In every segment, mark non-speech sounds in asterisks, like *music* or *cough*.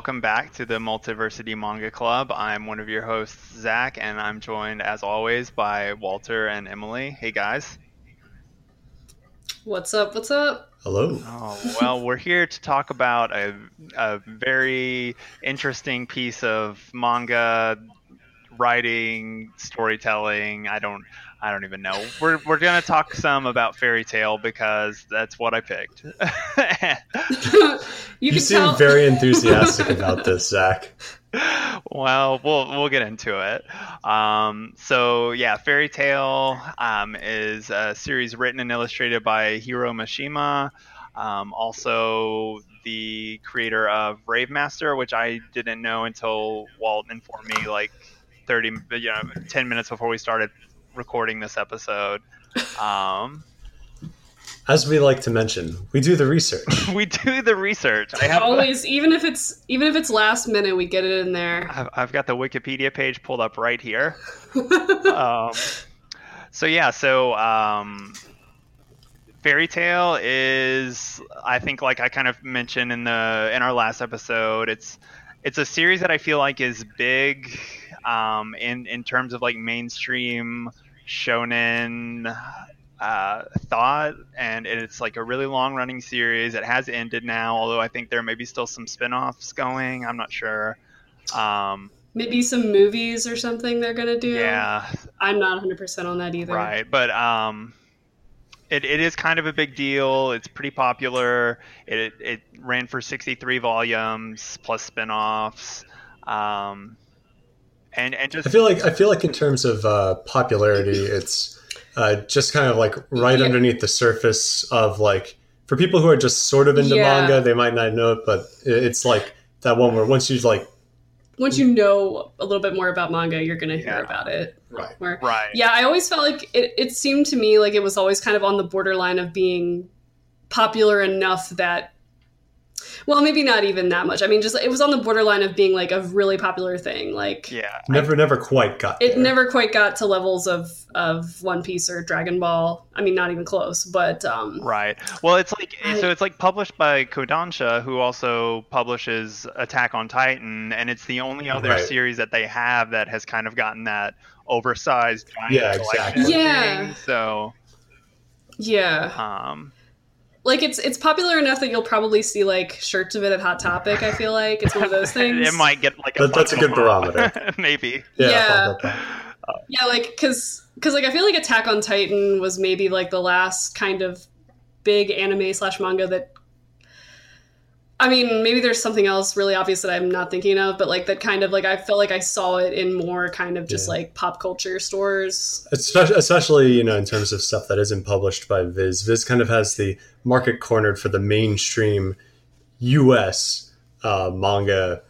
hello, everyone, and welcome back to the Multiversity Manga Club. I'm one of your hosts, Zach, and I'm joined, as always, by Walter and Emily. Hey, guys. What's up? What's up? Hello. Oh, well, we're here to talk about a, a very interesting piece of manga writing, storytelling. I don't I don't even know. We're we're gonna talk some about Fairy Tail because that's what I picked. *laughs* you You seem tell. very enthusiastic about this, Zach. well, we'll we'll get into it. Um, so yeah, Fairy Tail um, is a series written and illustrated by Hiro Mashima. Um, also, the creator of Rave Master, which I didn't know until Walt informed me like thirty, you know, ten minutes before we started recording this episode. Um, As we like to mention, we do the research. *laughs* we do the research. I have Always, even if it's even if it's last minute, we get it in there. I've, I've got the Wikipedia page pulled up right here. *laughs* um, so yeah, so um, Fairy Tail is, I think, like I kind of mentioned in the in our last episode, it's it's a series that I feel like is big um, in in terms of like mainstream shonen uh, thought, and it's like a really long running series. It has ended now, although I think there may be still some spin offs going. I'm not sure. Um, Maybe some movies or something they're gonna do. yeah, I'm not 100 percent on that either. right. But um, it, it is kind of a big deal. It's pretty popular. It it ran for 63 volumes plus spin-offs. Um, and and just I feel like I feel like in terms of uh, popularity, *laughs* it's uh, just kind of like right Yeah. underneath the surface of like for people who are just sort of into Yeah. manga, they might not know it, but it's like that one where once you like Once you know a little bit more about manga, you're gonna hear Yeah. about it. right, Where, right. yeah, I always felt like it, it seemed to me like it was always kind of on the borderline of being popular enough that well maybe not even that much i mean just it was on the borderline of being like a really popular thing like Yeah. never never quite got it there. never quite got to levels of of one piece or dragon ball i mean not even close but um Right. Well, it's like I- so. It's like published by Kodansha, who also publishes Attack on Titan, and it's the only other Right. series that they have that has kind of gotten that oversized giant Yeah, collection exactly. Yeah. thing. So, yeah um, like it's it's popular enough that you'll probably see like shirts of it at hot topic i feel like it's one of those *laughs* things it might get like That- that's a good barometer. *laughs* maybe. Yeah, Yeah. Yeah, like because because like I feel like Attack on Titan was maybe like the last kind of big anime slash manga that. I mean, maybe there's something else really obvious that I'm not thinking of, but like that kind of like I felt like I saw it in more kind of just Yeah. like pop culture stores. especially, especially you know in terms of stuff that isn't published by Viz. Viz kind of has the market cornered for the mainstream U.S. Uh, manga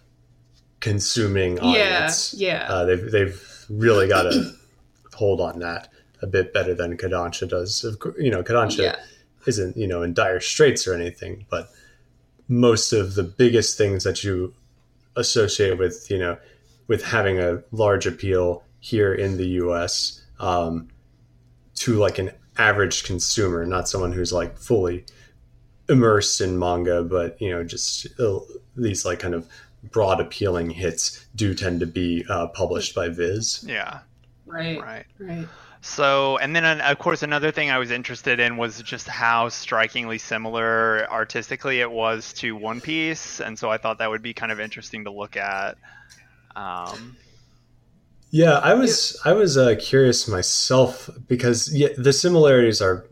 consuming Yeah, audience. yeah, Uh, they've they've really got a *coughs* hold on that a bit better than Kodansha does. Of course, you know, Kodansha yeah, isn't you know in dire straits or anything, but most of the biggest things that you associate with you know with having a large appeal here in the U.S. Um, to like an average consumer, not someone who's like fully immersed in manga, but you know just uh, these like kind of broad appealing hits do tend to be uh, published by Viz. Yeah. right, Right. right. So, and then of course another thing I was interested in was just how strikingly similar artistically it was to One Piece, and so I thought that would be kind of interesting to look at. Um, Yeah, I was I was uh, curious myself because yeah, the similarities are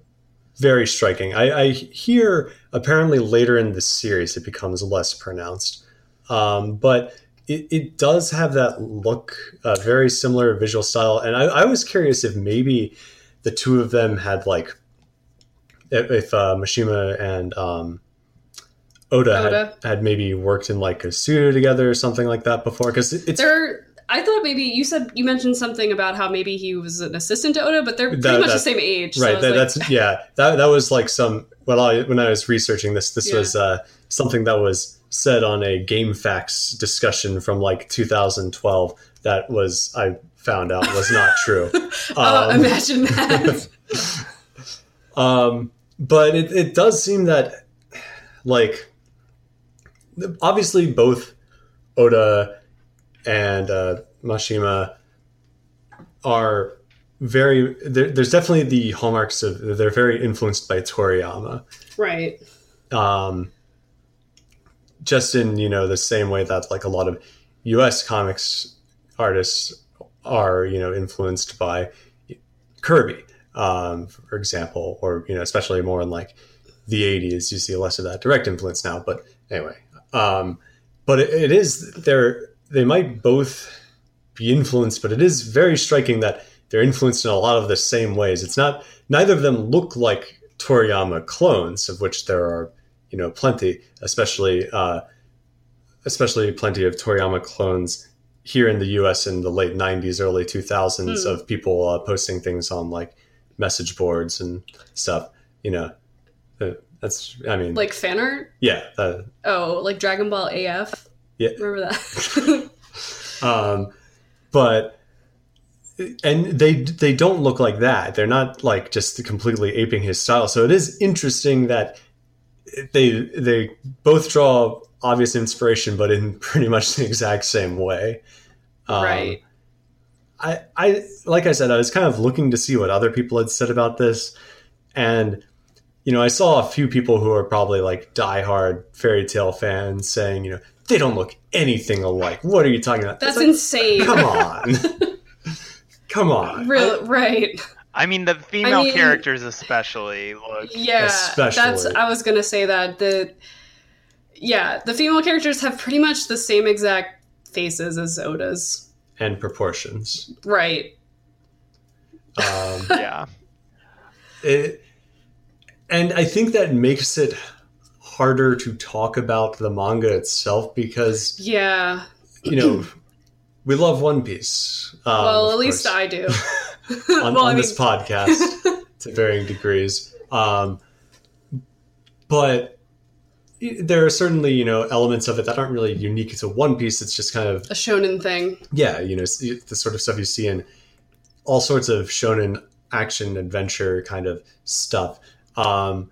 very striking. I, I hear apparently later in the series it becomes less pronounced, um, but it, it does have that look, uh, very similar visual style. And I, I was curious if maybe the two of them had like if, if uh, Mashima and um, Oda, Oda. Had, had maybe worked in like a studio together or something like that before because it's They're. I thought maybe you said you mentioned something about how maybe he was an assistant to Oda, but they're pretty That- much the same age. right was that, like- that's yeah that, that was like some well I, when i was researching this this Yeah. was uh, something that was said on a GameFAQs discussion from like 2012 that was i found out was not true oh, *laughs* Um, imagine that. *laughs* um, but it, it does seem that like obviously both Oda and uh, Mashima are very. there- There's definitely the hallmarks of they're very influenced by Toriyama. Right. Um, just in you know the same way that like a lot of U.S. comics artists are you know influenced by Kirby, um, for example, or you know especially more in like the 80s you see less of that direct influence now but anyway um, but it, it is they're they might both be influenced but it is very striking that they're influenced in a lot of the same ways it's not neither of them look like toriyama clones of which there are you know plenty especially uh, especially plenty of toriyama clones here in the us in the late 90s early 2000s Hmm. of people uh, posting things on like message boards and stuff you know uh, that's i mean Like fan art? yeah uh, Oh, like Dragon Ball AF? Yeah. Remember that? *laughs* um, but and they they don't look like that. They're not like just completely aping his style. So it is interesting that they they both draw obvious inspiration, but in *laughs* pretty much the exact same way. Um, right. I, I like I said, I was kind of looking to see what other people had said about this, and you know, I saw a few people who are probably like diehard Fairy Tail fans saying, you know, they don't look anything alike. What are you talking about? That's like, insane. come on, *laughs* come on. Real, right. I mean, the female mean- characters especially look. Yeah. Especially. That's I was gonna say that. The yeah, the female characters have pretty much the same exact faces as Oda's. and proportions. Right. Um, *laughs* Yeah. it, and I think that makes it harder to talk about the manga itself because Yeah. you know we love One Piece. Um, well, at least course. I do. *laughs* *laughs* on, well, on this mean, podcast *laughs* to varying degrees. Um, but there are certainly you know elements of it that aren't really unique to One Piece. It's just kind of a shonen thing. yeah, you know, the sort of stuff you see in all sorts of shonen action adventure kind of stuff. Um,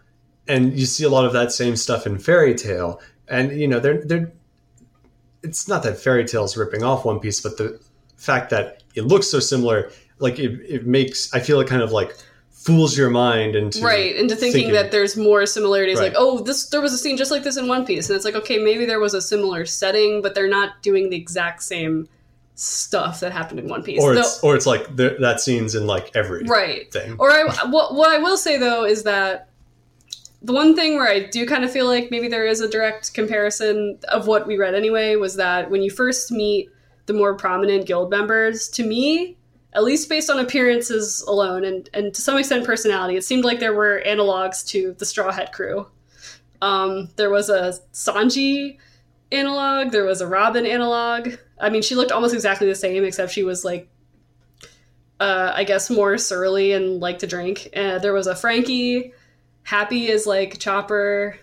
and you see a lot of that same stuff in Fairy Tail. And you know, they're they're it's not that Fairy Tail's ripping off One Piece, but the fact that it looks so similar, like it, it makes I feel it kind of like fools your mind into right into thinking, thinking- that there's more similarities Right. like oh this there was a scene just like this in one piece and it's like okay maybe there was a similar setting but they're not doing the exact same stuff that happened in one piece or Though- it's or it's like the, that scene's in like every right thing. or I, *laughs* what, what i will say though is that the one thing where i do kind of feel like maybe there is a direct comparison of what we read anyway was that when you first meet the more prominent guild members to me at least based on appearances alone and, and to some extent personality, it seemed like there were analogs to the Straw Hat crew. Um, there was a Sanji analog, there was a Robin analog. I mean, she looked almost exactly the same, except she was like, uh, I guess, more surly and liked to drink. Uh, there was a Frankie. Happy is like Chopper.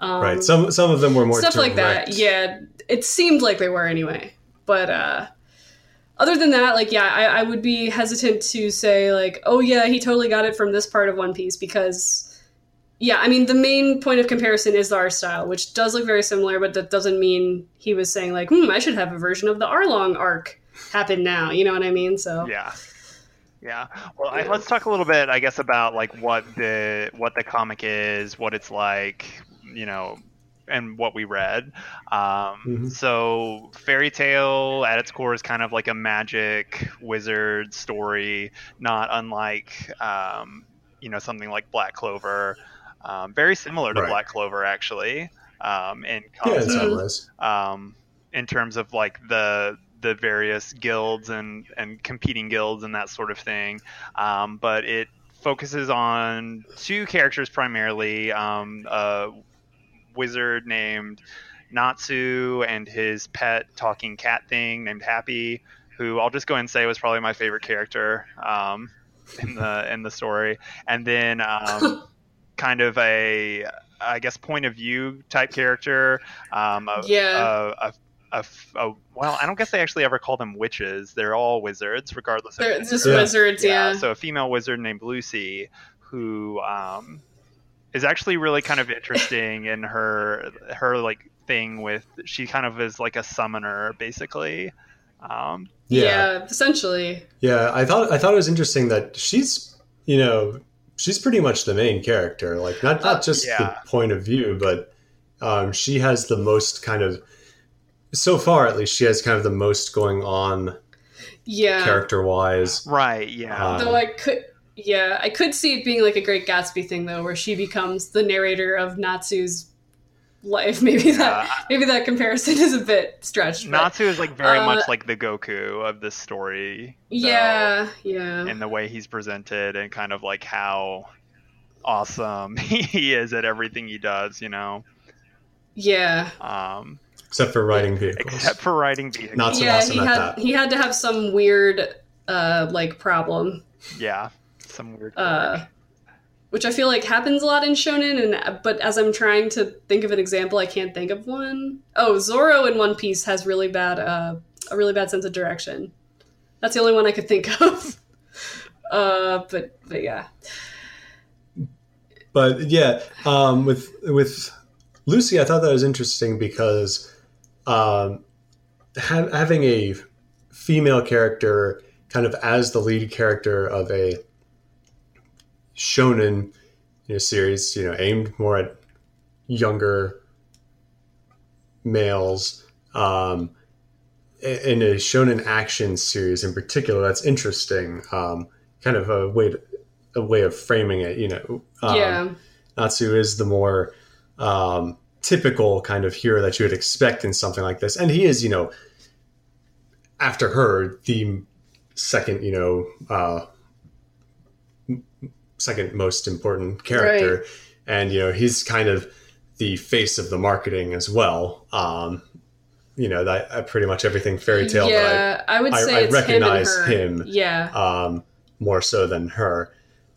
Um, right. Some some of them were more stuff like that. Yeah, it seemed like they were anyway. But uh, other than that, like, yeah, I, I would be hesitant to say like, oh yeah, he totally got it from this part of One Piece because, yeah, I mean, the main point of comparison is the art style, which does look very similar, but that doesn't mean he was saying like, hmm, I should have a version of the Arlong arc happen now. You know what I mean? So Yeah. Yeah. Well, I, let's talk a little bit, I guess, about like what the what the comic is, what it's like, you know, and what we read. Um, Mhm. So, Fairy Tail at its core is kind of like a magic wizard story, not unlike, um, you know, something like Black Clover. Um, very similar to Right. Black Clover, actually, um, in concept ways. um, in terms of like the the various guilds and and competing guilds and that sort of thing. Um, but it focuses on two characters primarily: um, a wizard named Natsu and his pet talking cat thing named Happy, who I'll just go and say was probably my favorite character um, in the in the story. And then um, *laughs* kind of a I guess point of view type character. Um, a, Yeah. A, a, a, a- well, I don't guess they actually ever call them witches. They're all wizards, regardless of they're just Yeah. wizards, yeah. So a female wizard named Lucy, who um, is actually really kind of *laughs* interesting in her her like thing with she kind of is like a summoner basically. Um, Yeah. Yeah. essentially. Yeah, I thought I thought it was interesting that she's you know she's pretty much the main character. Like not not Uh, just yeah. the point of view, but um, she has the most kind of so far at least she has kind of the most going on Yeah. character wise. right. Yeah. Uh, Though I could, yeah, I could see it being like a Great Gatsby thing though, where she becomes the narrator of Natsu's life. *laughs* Maybe that Yeah. maybe that comparison is a bit stretched. But Natsu is like very uh, much like the Goku of this story. though, yeah, yeah, in the way he's presented and kind of like how awesome *laughs* he is at everything he does. You know. yeah, Um, Except for riding vehicles. except for riding vehicles. Not so yeah. awesome he at had that. he had to have some weird uh like problem, Yeah. Some weird. uh, which I feel like happens a lot in shonen. And but as I'm trying to think of an example, I can't think of one. Oh, Zoro in One Piece has really bad uh a really bad sense of direction. That's the only one I could think *laughs* of. Uh, but but yeah, But yeah, um, with with Lucy, I thought that was interesting because um, ha- having a female character kind of as the lead character of a shonen you know, series, you know, aimed more at younger males. Um, in a shonen action series in particular, that's interesting. Um, kind of a way to, a way of framing it, you know. Um, yeah, Natsu is the more um, typical kind of hero that you would expect in something like this, and he is, you know, after her, the second, you know, uh, second most important character, and you know, he's kind of the face of the marketing as well. Um, you know, that uh, pretty much everything Fairy Tail that yeah. I, would say I it's recognize him. And her. him. Yeah, um, more so than her.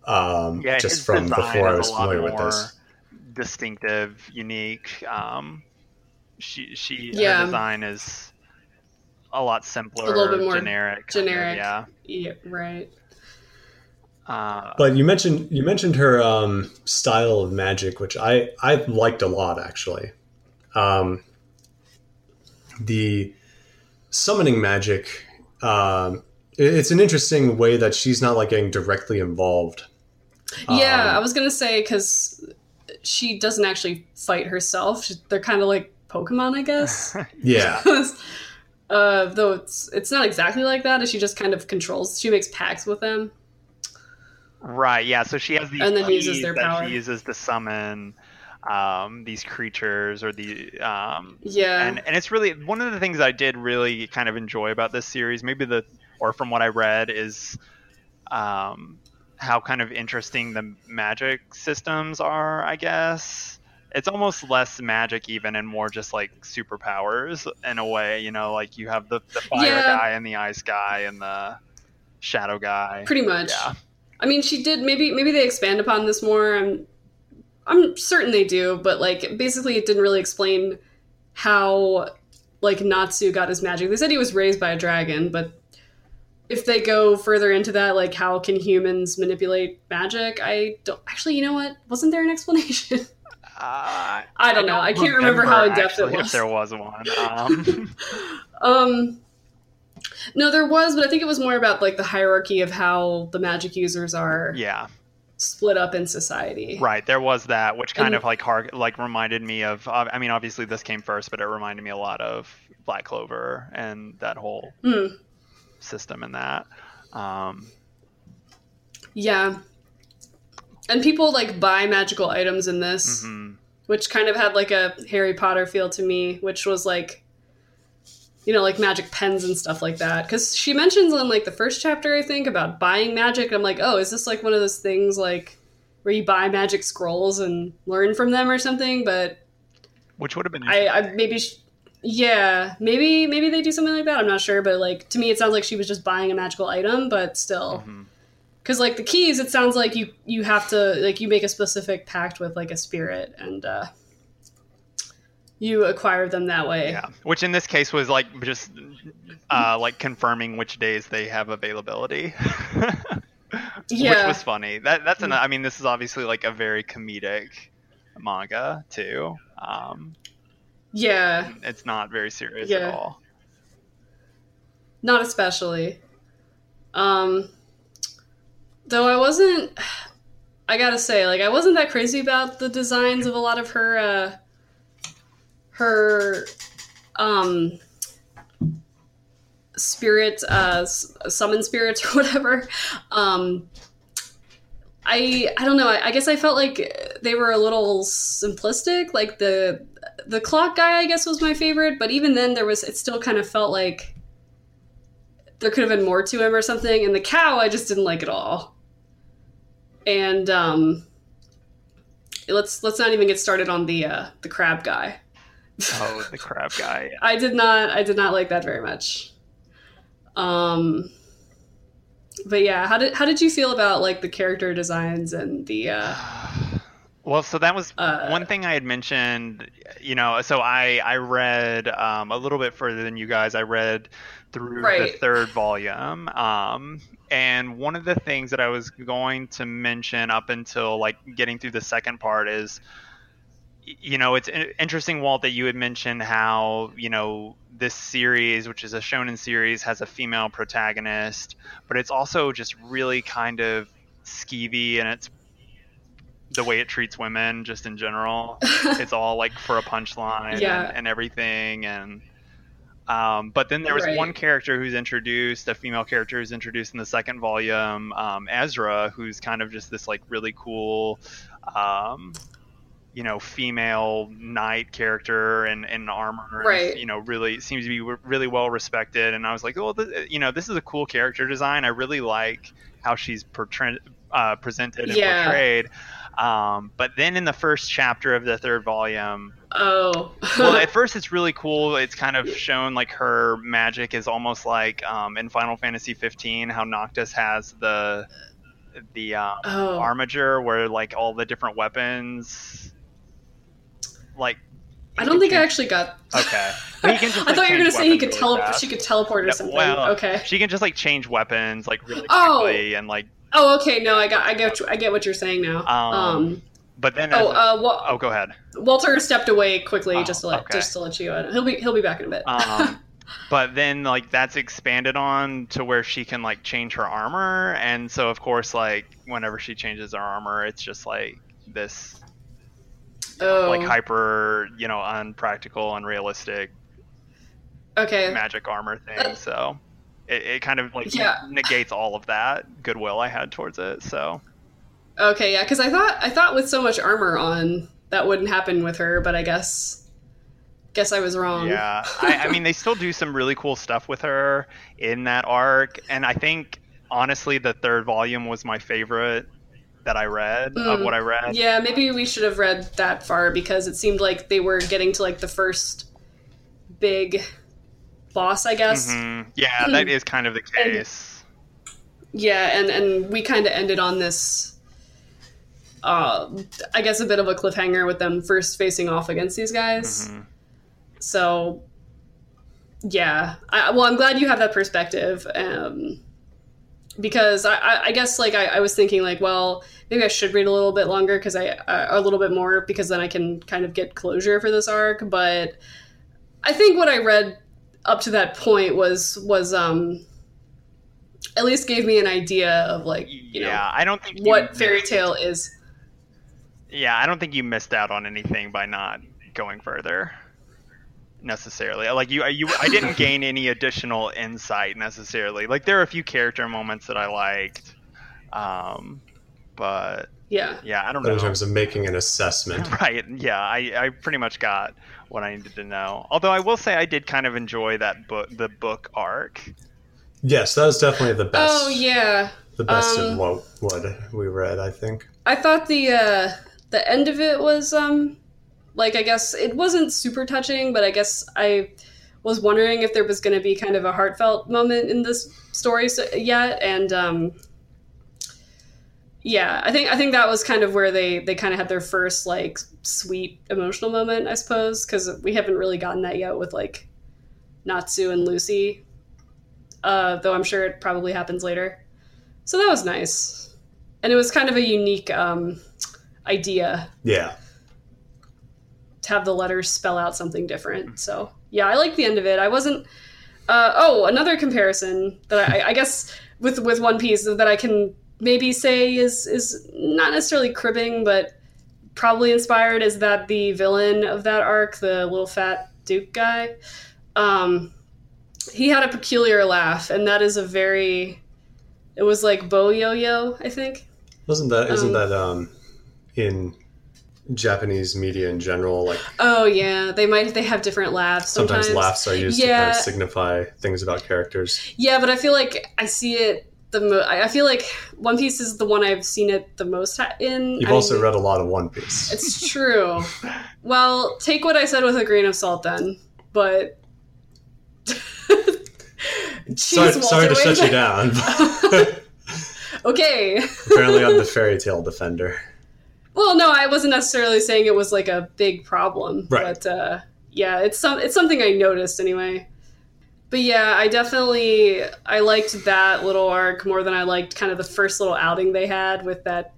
Um, yeah, just from before I is was a lot familiar with more this. Distinctive, unique. Um, she she Yeah. her design is a lot simpler, A little bit more generic. kind of, generic. yeah. yeah, right. Uh, But you mentioned you mentioned her um, style of magic, which I I liked a lot actually. Um, the summoning magic. Um, it's an interesting way that she's not like getting directly involved. Yeah, Um, I was gonna say because she doesn't actually fight herself. She, they're kind of like Pokemon, I guess. *laughs* Yeah, *laughs* uh, though it's it's not exactly like that. She just kind of controls. She makes pacts with them. Right, yeah. So she has these And then uses their that power. she uses to summon um, these creatures or the um, Yeah, and and it's really one of the things I did really kind of enjoy about this series. Maybe the or from what I read is um, how kind of interesting the magic systems are. I guess it's almost less magic even and more just like superpowers in a way. You know, like you have the the fire Yeah. guy and the ice guy and the shadow guy. pretty much. Yeah. I mean, she did. Maybe maybe they expand upon this more. I'm I'm certain they do, but like basically, it didn't really explain how like Natsu got his magic. They said he was raised by a dragon, but if they go further into that, like how can humans manipulate magic? I don't actually. You know what? Wasn't there an explanation? *laughs* Uh, I don't know. I can't remember how in depth it If there was one, um, *laughs* Um, no, there was, but I think it was more about like the hierarchy of how the magic users are yeah, split up in society. right. There was that, which kind And- of like har- like reminded me of. Uh, I mean, obviously this came first, but it reminded me a lot of Black Clover and that whole Hmm. system and that. Um, Yeah. And people like buy magical items in this, mhm. which kind of had like a Harry Potter feel to me, which was like you know, like magic pens and stuff like that. Cuz she mentions in like the first chapter I think about buying magic. I'm like, "Oh, is this like one of those things like where you buy magic scrolls and learn from them or something?" But Which would have been. I, I maybe sh- yeah, maybe maybe they do something like that. I'm not sure, but like to me it sounds like she was just buying a magical item, but still because like the keys it sounds like you you have to like you make a specific pact with like a spirit and uh you acquire them that way Yeah, which in this case was like just uh, like confirming which days they have availability. *laughs* which was funny. That that's an. I mean, this is obviously like a very comedic manga too. Um, Yeah, it's not very serious Yeah. at all. not especially. Um, though I wasn't. *sighs* I gotta say, like, I wasn't that crazy about the designs of a lot of her, uh, her, um, spirit, uh, summon spirits *laughs* or whatever. Um, I I don't know. I, I guess I felt like they were a little simplistic. Like the the clock guy, I guess, was my favorite. But even then, there was it still kind of felt like there could have been more to him or something. And the cow, I just didn't like at all. And um, let's let's not even get started on the uh, the crab guy. Oh, the crab guy. *laughs* I did not I did not like that very much. Um but yeah, how did how did you feel about like the character designs and the uh *sighs* Well, so that was Uh, one thing I had mentioned. You know, so I I read um, a little bit further than you guys. I read through the third volume, um, and one of the things that I was going to mention up until like getting through the second part is, you know, it's in- interesting, Walt, that you had mentioned how you know this series, which is a shonen series, has a female protagonist, but it's also just really kind of skeevy and it's the way it treats women just in general *laughs* it's all like for a punchline Yeah. and, and everything and um, but then there was Right. one character who's introduced a female character who's introduced in the second volume um, Erza who's kind of just this like really cool um, you know female knight character and in armor and, Right. you know really seems to be really well respected and i was like oh th- you know this is a cool character design i really like how she's portray- uh, presented and Yeah. portrayed um, but then in the first chapter of the third volume, oh well, at *laughs* first it's really cool. It's kind of shown like her magic is almost like um, in Final Fantasy 15, how Noctis has the the um, oh armature where like all the different weapons, like. I don't can think I actually got *laughs* Okay. Well, he can *laughs* just, I thought you were gonna say he could really teleport she could teleport or Yeah, something. well, okay. She can just like change weapons like really Oh. quickly and like. Oh okay, no, I got I get I get what you're saying now. Um, Um, But then. oh as- uh Wa- oh, go ahead. Walter stepped away quickly Oh, just to let okay. just to let you know. He'll be he'll be back in a bit. um, *laughs* but then like that's expanded on to where she can like change her armor and so of course like whenever she changes her armor it's just like this oh like hyper you know unpractical unrealistic okay. magic armor thing uh, so it, it kind of like Yeah. negates all of that goodwill i had towards it so Okay, yeah, because I thought I thought with so much armor on that wouldn't happen with her, but I guess guess I was wrong. Yeah, I, I mean, they still do some really cool stuff with her in that arc, and I think honestly, the third volume was my favorite that I read of Mm. what I read. Yeah, maybe we should have read that far because it seemed like they were getting to like the first big boss, I guess. Mhm. Yeah, that is kind of the And- case. Yeah, and and we kind of ended on this. Uh, I guess a bit of a cliffhanger with them first facing off against these guys. Mhm. So, yeah. I, well, I'm glad you have that perspective. Um, because I, I, guess like I, I was thinking like, well, maybe I should read a little bit longer because I uh, a little bit more because then I can kind of get closure for this arc. But I think what I read up to that point was was um at least gave me an idea of like you yeah, know I don't think you what Fairy Tail is. Yeah, I don't think you missed out on anything by not going further necessarily. Like you, you, I didn't *laughs* gain any additional insight necessarily. Like there are a few character moments that I liked, um, but Yeah. yeah, I don't But know. in terms of making an assessment, *laughs* Right. Yeah, I, I pretty much got what I needed to know. Although I will say I did kind of enjoy that book, the book arc. yes, that was definitely the best. Oh yeah. the best um, of what what we read. I think. I thought the uh the end of it was um like I guess it wasn't super touching, but I guess I was wondering if there was going to be kind of a heartfelt moment in this story so, yet and um yeah, I think I think that was kind of where they they kind of had their first like sweet emotional moment, I suppose, cuz we haven't really gotten that yet with like Natsu and Lucy. Uh though I'm sure it probably happens later. So that was nice. And it was kind of a unique um idea Yeah, have the letters spell out something different. So yeah, I like the end of it. I wasn't. Uh, oh, another comparison that I, I guess with with One Piece that I can maybe say is is not necessarily cribbing, but probably inspired is that the villain of that arc, the little fat Duke guy, um, he had a peculiar laugh, and that is a very. It was like Bo Yo Yo, I think. Wasn't that? Isn't Um, that um, in Japanese media in general? Like Oh yeah, they might they have different laughs sometimes, sometimes. laughs are used to kind of signify things about characters. Yeah, but I feel like I see it the mo- I feel like One Piece is the one I've seen it the most in. You've I also mean, read a lot of One Piece. It's true. *laughs* well, take what I said with a grain of salt, then. But *laughs* sorry, sorry to shut you down. *laughs* okay. Apparently, I'm the Fairy Tail defender. Well, no, I wasn't necessarily saying it was like a big problem, Right. but uh, yeah, it's some it's something I noticed anyway. But yeah, I definitely I liked that little arc more than I liked kind of the first little outing they had with that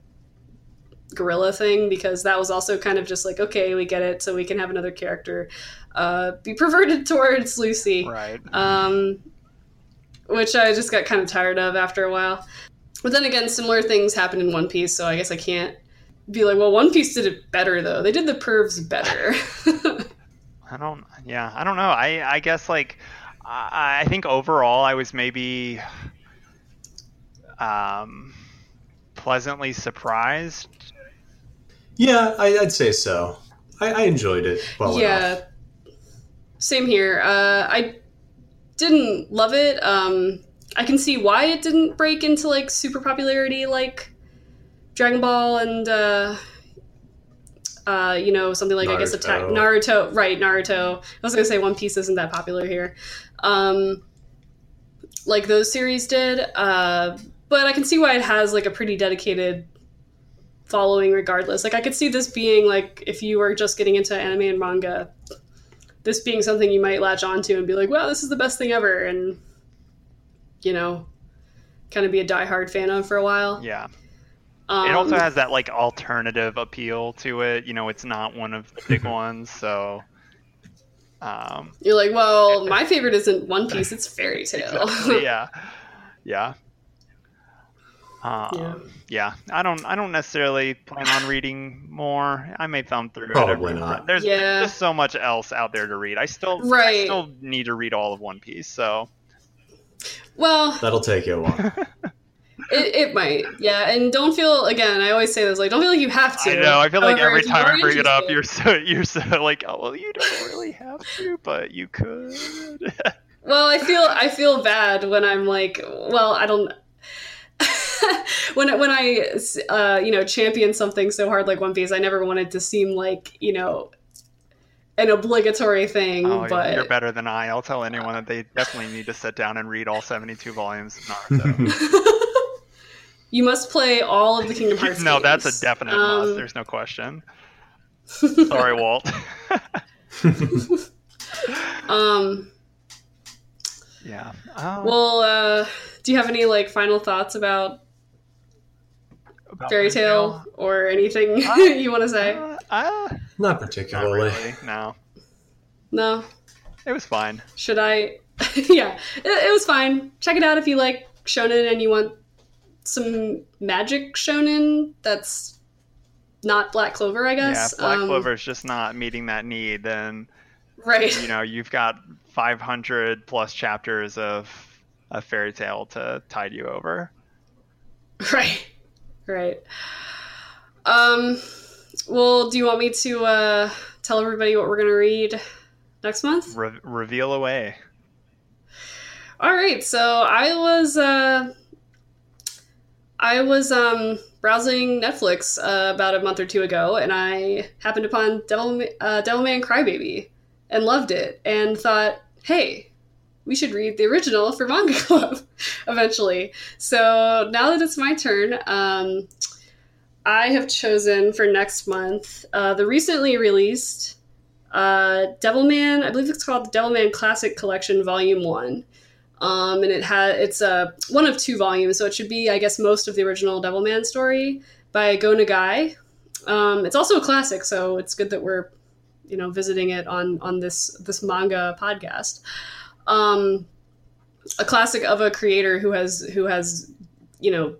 gorilla thing because that was also kind of just like okay, we get it, so we can have another character uh, be perverted *laughs* towards Lucy Right. um, which I just got kind of tired of after a while. But then again, similar things happened in One Piece, so I guess I can't be like, well, One Piece did it better though. They did the pervs better. *laughs* I don't. Yeah, I don't know. I I guess like I, I think overall I was maybe um pleasantly surprised. Yeah, I, I'd say so. I, I enjoyed it well yeah, enough. same here. Uh, I didn't love it. Um, I can see why it didn't break into like super popularity like Dragon Ball and uh, uh, you know something like I guess Attack Naruto. Naruto. Right, Naruto. I was gonna say One Piece isn't that popular here, um, like those series did. Uh, but I can see why it has like a pretty dedicated following regardless. Like I could see this being like if you were just getting into anime and manga, this being something you might latch onto and be like, "Wow, this is the best thing ever," and you know, kind of be a diehard fan of for a while. Yeah. Um, It also has that like alternative appeal to it. You know, it's not one of the big *laughs* ones, so um you're like, "Well, my favorite isn't One Piece; it's Fairy *laughs* Tail." exactly, *laughs* yeah. Yeah. Um, Yeah. yeah. I don't. I don't necessarily plan on reading more. I may thumb through. it Probably every- not. There's, Yeah. there's just so much else out there to read. I still, I Right. still need to read all of One Piece. So well, That'll take you a while. It, it might, yeah. And don't feel again. I always say this, like, don't feel like you have to. I know. I feel like every time I bring it up, you're so you're so like, oh well, you don't really have to, but you could. *laughs* Well, I feel I feel bad when I'm like, well, I don't. *laughs* when when I uh, you know champion something so hard like One Piece, I never wanted to seem like you know an obligatory thing. oh, but you're better than I. I'll tell anyone that they definitely need to sit down and read all 72 volumes of Naruto. *laughs* you must play all of the Kingdom Hearts. *laughs* no, that's a definite Um, must. There's no question. *laughs* Sorry, Walt. *laughs* Um. yeah. Um, Well, uh, do you have any like final thoughts about about Fairy Tail or anything you want to say? Uh, uh, Not not particularly. really. No, No. it was fine. Should I? yeah, it, it was fine. Check it out if you like shonen and you want some magic shonen that's not Black Clover, I guess. if Black Um, Clover's just not meeting that need, then Right. you know you've got 500 plus chapters of a Fairy Tail to tide you over. *laughs* Right. Right. Um. Well, do you want me to uh, tell everybody what we're gonna read next month? Re- reveal away. All right, so I was uh, I was um, browsing Netflix uh, about a month or two ago, and I happened upon Devil uh, Devilman Crybaby, and loved it, and thought, hey, we should read the original for Manga *laughs* Club eventually. So now that it's my turn, um, I have chosen for next month uh, the recently released uh, Devilman. I believe it's called Devilman Classic Collection Volume One um, and it had it's uh, one of two volumes, so it should be, I guess, most of the original Devilman story by Go Nagai. Um, it's also a classic, so it's good that we're you know visiting it on on this this manga podcast. Um, a classic of a creator who has who has you know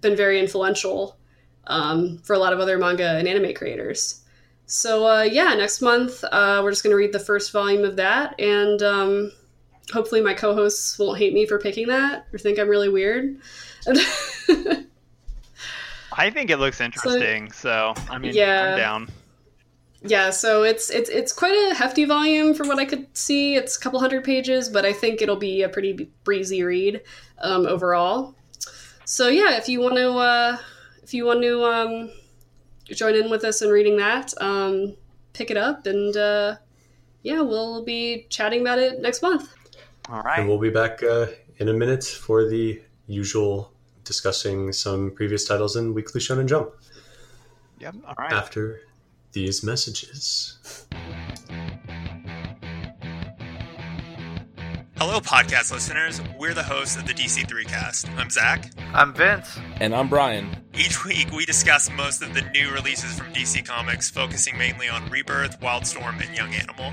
been very influential um, for a lot of other manga and anime creators. So uh, yeah, next month uh, we're just going to read the first volume of that, and um, hopefully my co-hosts won't hate me for picking that or think I'm really weird. *laughs* I think it looks interesting, so, so I mean, yeah. I'm down. Yeah, so it's it's it's quite a hefty volume for what I could see. It's a couple hundred pages, but I think it'll be a pretty breezy read um, overall. So yeah, if you want to uh, if you want to um, join in with us in reading that, um, pick it up, and uh, yeah, we'll be chatting about it next month. All right, and we'll be back uh, in a minute for the usual discussing some previous titles in Weekly Shonen Jump. Yep. All right. After these messages. Hello, podcast listeners. We're the hosts of the DC3 cast. I'm Zach. I'm Vince. And I'm Brian. Each week, we discuss most of the new releases from DC Comics, focusing mainly on Rebirth, Wildstorm, and Young Animal.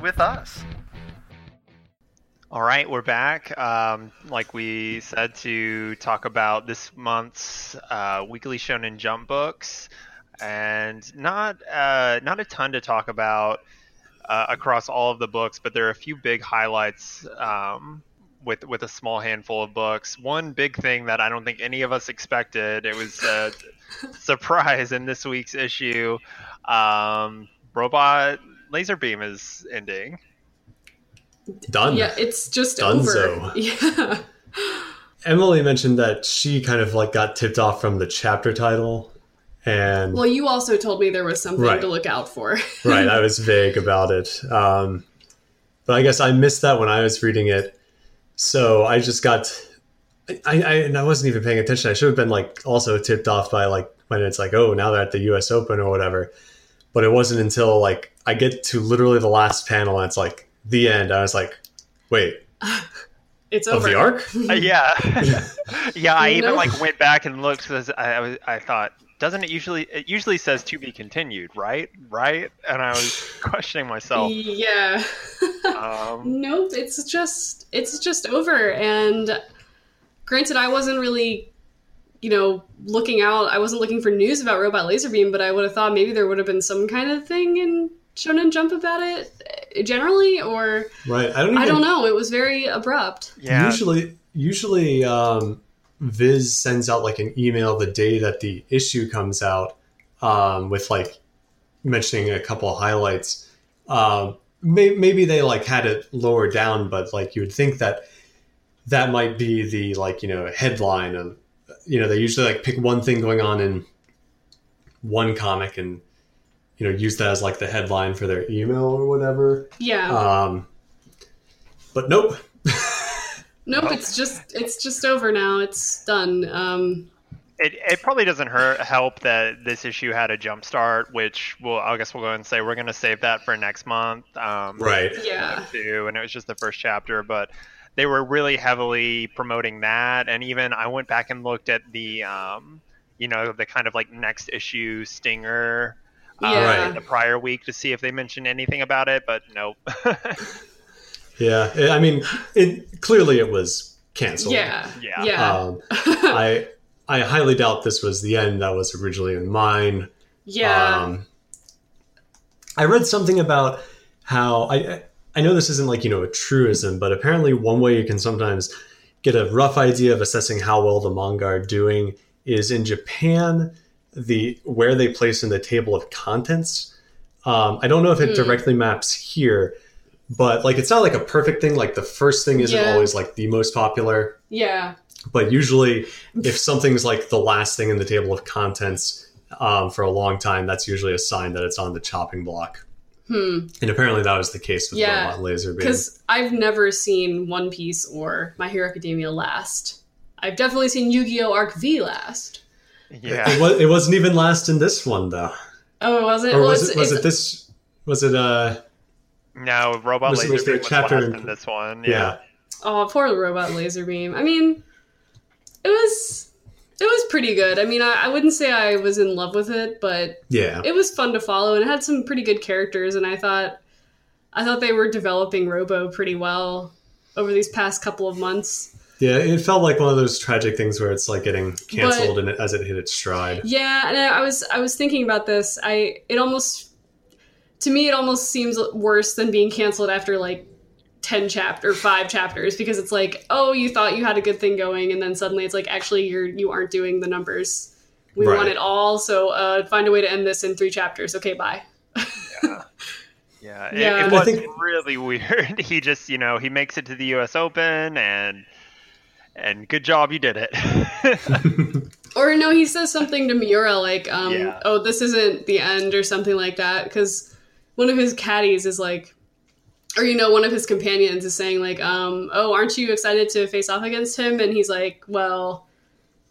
with us. All right, we're back. Um, like we said, to talk about this month's uh, weekly Shonen Jump books, and not uh, not a ton to talk about uh, across all of the books, but there are a few big highlights um, with with a small handful of books. One big thing that I don't think any of us expected. It was a *laughs* surprise in this week's issue. Um, Robot Laserbeam is ending. Done. Yeah, it's just Dunzo. over. *laughs* Yeah. Emily mentioned that she kind of like got tipped off from the chapter title, and well, you also told me there was something Right. to look out for. *laughs* right, I was vague about it. Um, but I guess I missed that when I was reading it, so I just got. I, I and I wasn't even paying attention. I should have been like also tipped off by like when it's like, oh, now they're at the U.S. Open or whatever. But it wasn't until like I get to literally the last panel and it's like the end. I was like, wait, *laughs* It's of over. the arc? *laughs* Uh, yeah, *laughs* yeah. I even No. like went back and looked because I, I was I thought doesn't it usually it usually says to be continued, right? Right? And I was questioning myself. Yeah. Um, nope, it's just it's just over. And granted, I wasn't really, you know, looking out. I wasn't looking for news about Robot Laserbeam, but I would have thought maybe there would have been some kind of thing in Shonen Jump about it generally, or Right. I don't. Even, I don't know. It was very abrupt. yeah, Usually, usually, um, Viz sends out like an email the day that the issue comes out, um, with like mentioning a couple of highlights. Um, may, maybe they like had it lower down, but like you would think that that might be the like you know headline of you know they usually like pick one thing going on in one comic and you know use that as like the headline for their email or whatever. Yeah. Um, but nope. *laughs* nope. It's just it's just over now. It's done. Um, it, it probably doesn't hurt help that this issue had a jump start, which we'll I guess we'll go and say we're going to save that for next month. Um, Right. yeah. Too, and it was just the first chapter, but they were really heavily promoting that, and even I went back and looked at the, um, you know, the kind of like next issue stinger. Uh, Yeah. Right. The prior week to see if they mentioned anything about it, but nope. *laughs* Yeah, I mean, it clearly it was canceled. Yeah. Yeah. Yeah. Um, I I highly doubt this was the end that was originally in mind. yeah. Um, I read something about how I I know this isn't like you know a truism, but apparently one way you can sometimes get a rough idea of assessing how well the manga are doing is in Japan the where they place in the table of contents. Um, I don't know if it Hmm. directly maps here, but like it's not like a perfect thing. Like the first thing isn't Yeah. always like the most popular yeah. but usually if something's like the last thing in the table of contents um, for a long time that's usually a sign that it's on the chopping block Hmm. And apparently that was the case with Yeah, Robot Laser Beam. Because I've never seen One Piece or My Hero Academia last. I've definitely seen Yu Gi Oh! Arc V last. Yeah. It, was, it wasn't even last in this one though. Oh, it wasn't. Or well, was it's- it? Was it's- it this? Was it? Uh, No, Robot Was- Laser was there a Beam was chapter last in- in this one. yeah. Yeah. Oh, poor robot laser beam. I mean, it was it was pretty good. I mean, I, I wouldn't say I was in love with it, but Yeah. it was fun to follow and it had some pretty good characters. And I thought I thought they were developing Robo pretty well over these past couple of months. Yeah. It felt like one of those tragic things where it's like getting canceled and it, as it hit its stride. Yeah, and I I was I was thinking about this. I it almost to me it almost seems worse than being canceled after like 10 chapter 5 chapters because it's like, "Oh, you thought you had a good thing going and then suddenly it's like actually you're you aren't doing the numbers. We Right. want it all, so uh find a way to end this in 3 chapters. Okay, bye." Yeah, *laughs* it, Yeah. it And I was think- really *laughs* weird. He just, you know, he makes it to the U.S. Open, and and good job, you did it. *laughs* Or no, he says something to Miura like, um, Yeah. "Oh, this isn't the end" or something like that because one of his caddies is like or you know one of his companions is saying like um oh aren't you excited to face off against him and he's like well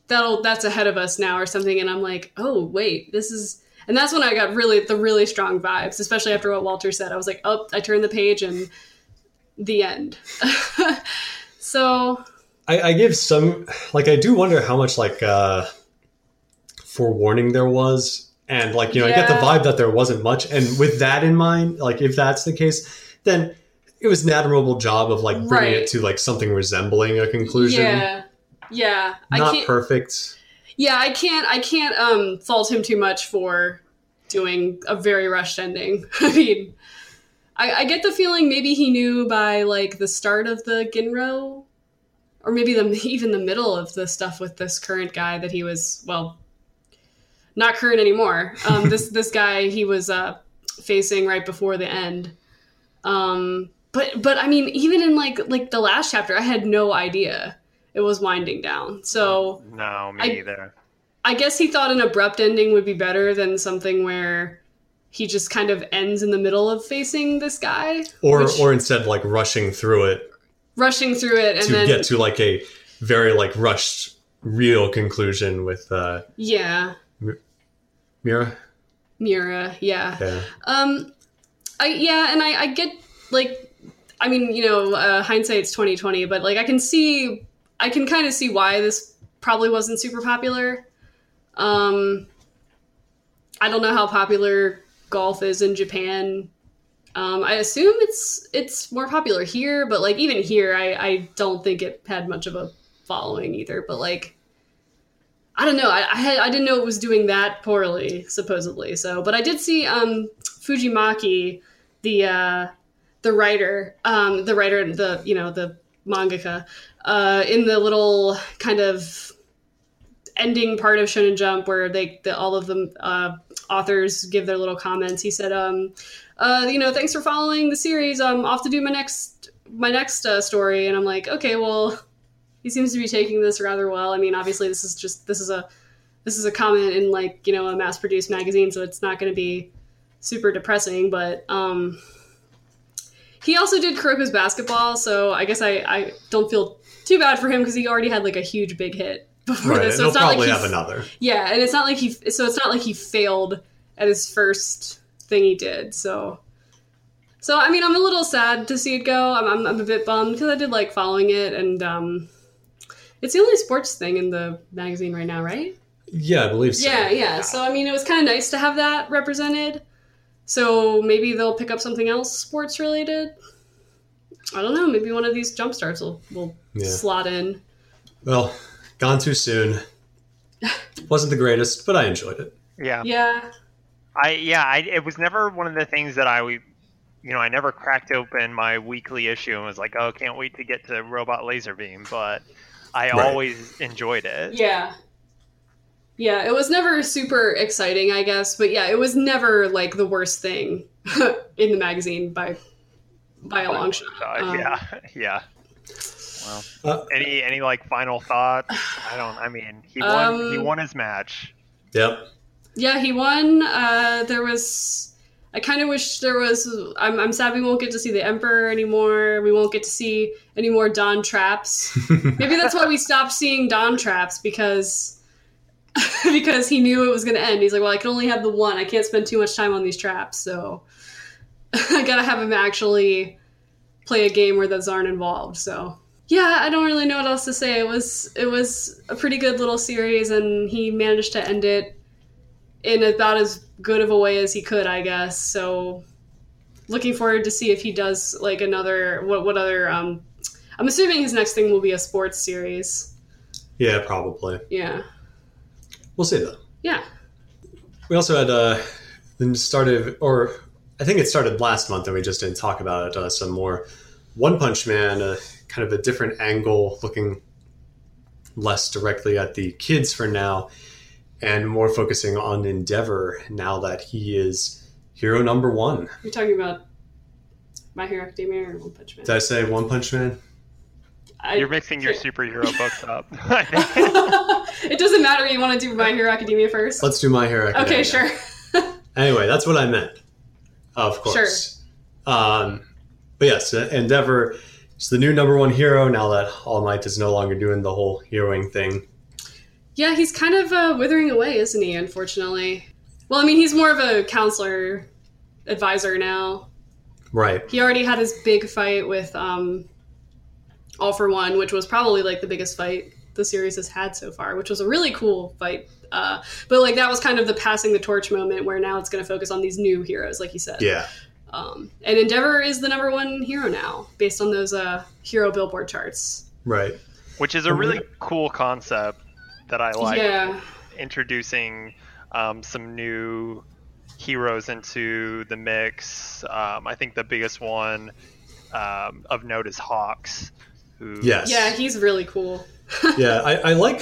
that'll that's ahead of us now or something and i'm like oh wait this is and that's when i got really the really strong vibes especially after what walter said i was like oh i turned the page and the end *laughs* so I, I give some like I do wonder how much like uh forewarning there was. And like you know I get the vibe that there wasn't much. And with that in mind like if that's the case then it was an admirable job of like bringing Right. it to like something resembling a conclusion. Yeah. Yeah. I not can't perfect. Yeah i can't i can't um fault him too much for doing a very rushed ending. *laughs* I mean I, I get the feeling maybe he knew by like the start of the ginro or maybe the *laughs* even the middle of the stuff with this current guy that he was well not current anymore. Um this *laughs* this guy he was uh facing right before the end. Um but but i mean even in like like the last chapter i had no idea it was winding down. So no, me I- either. I guess he thought an abrupt ending would be better than something where he just kind of ends in the middle of facing this guy or which- or instead like rushing through it rushing through it and to then get to like a very like rushed real conclusion with uh yeah. Mira? Mira yeah. Yeah. Um I yeah and I I get like I mean you know uh, hindsight's 2020 but like I can see I can kind of see why this probably wasn't super popular. Um I don't know how popular golf is in Japan Um, I assume it's it's more popular here, but like even here, I, I don't think it had much of a following either. But like, I don't know. I I, had, I didn't know it was doing that poorly, supposedly. So, but I did see um, Fujimaki, the uh, the writer, um, the writer, the you know the mangaka, uh, in the little kind of ending part of Shonen Jump where they the, all of them uh, authors give their little comments. He said, um, uh, you know, thanks for following the series. I'm off to do my next my next uh, story, and I'm like, okay, well, *laughs* he seems to be taking this rather well. I mean, obviously, this is just this is a this is a comment in like you know a mass produced magazine, so it's not going to be super depressing, but um. He also did Kuroko's basketball, so I guess I, I don't feel too bad for him because he already had like a huge big hit before Right, this. and So he'll it's not probably like have he another. yeah, and it's not like he. So it's not like he failed at his first thing he did. So, so I mean, I'm a little sad to see it go. I'm, I'm, I'm a bit bummed because I did like following it, and um, it's the only sports thing in the magazine right now, right? Yeah, I believe so. Yeah, yeah. So I mean, it was kind of nice to have that represented. So maybe they'll pick up something else sports related. I don't know. Maybe one of these jump starts will will Yeah. slot in. Well, gone too soon. Wasn't the greatest, but I enjoyed it. Yeah. Yeah. I yeah, I it was never one of the things that I you know, I never cracked open my weekly issue and was like, "Oh, can't wait to get to Robot Laser Beam," but I Right. always enjoyed it. Yeah. Yeah, it was never super exciting, I guess, but yeah, it was never like the worst thing *laughs* in the magazine by by a long shot. Um, *laughs* yeah, yeah. Well, Uh, any any like final thoughts? I don't. I mean, he won. he Um, won his match. yep. Yeah, he won. Uh, there was I kind of wish there was. I'm, I'm sad we won't get to see the Emperor anymore. We won't get to see any more Dawn traps. *laughs* Maybe that's why we stopped seeing Dawn traps because *laughs* because he knew it was going to end. He's like, well, I can only have the one. I can't spend too much time on these traps, so *laughs* I gotta have him actually play a game where those aren't involved. So yeah, I don't really know what else to say. It was it was a pretty good little series, and he managed to end it in about as good of a way as he could, I guess. So looking forward to see if he does like another what what other um I'm assuming his next thing will be a sports series. Yeah, probably. Yeah. We'll see though. Yeah. We also had uh then started or I think it started last month and we just didn't talk about it uh, some more. One Punch Man, uh, kind of a different angle, looking less directly at the kids for now, and more focusing on Endeavor now that he is hero number one. You're talking about My Hero Academia or One Punch Man? Did I say One Punch Man? I, You're mixing your superhero *laughs* books up. *laughs* *laughs* it doesn't matter. You want to do My Hero Academia first? Let's do My Hero Academia. Okay, sure. Anyway, that's what I meant. Of course. Um, but yes, Endeavor is the new number one hero now that All Might is no longer doing the whole heroing thing. Yeah, he's kind of uh, withering away, isn't he? Unfortunately. Well, I mean, he's more of a counselor advisor now. Right. He already had his big fight with um, All for One, which was probably like the biggest fight the series has had so far, which was a really cool fight. Uh, but like that was kind of the passing the torch moment where now it's going to focus on these new heroes, like you said. Yeah. Um, and Endeavor is the number one hero now, based on those uh, hero billboard charts. Right. Which is a really cool concept that I like. yeah, Introducing um, some new heroes into the mix. Um, I think the biggest one um, of note is Hawks. Who, Yes. yeah, he's really cool. *laughs* yeah, I, I like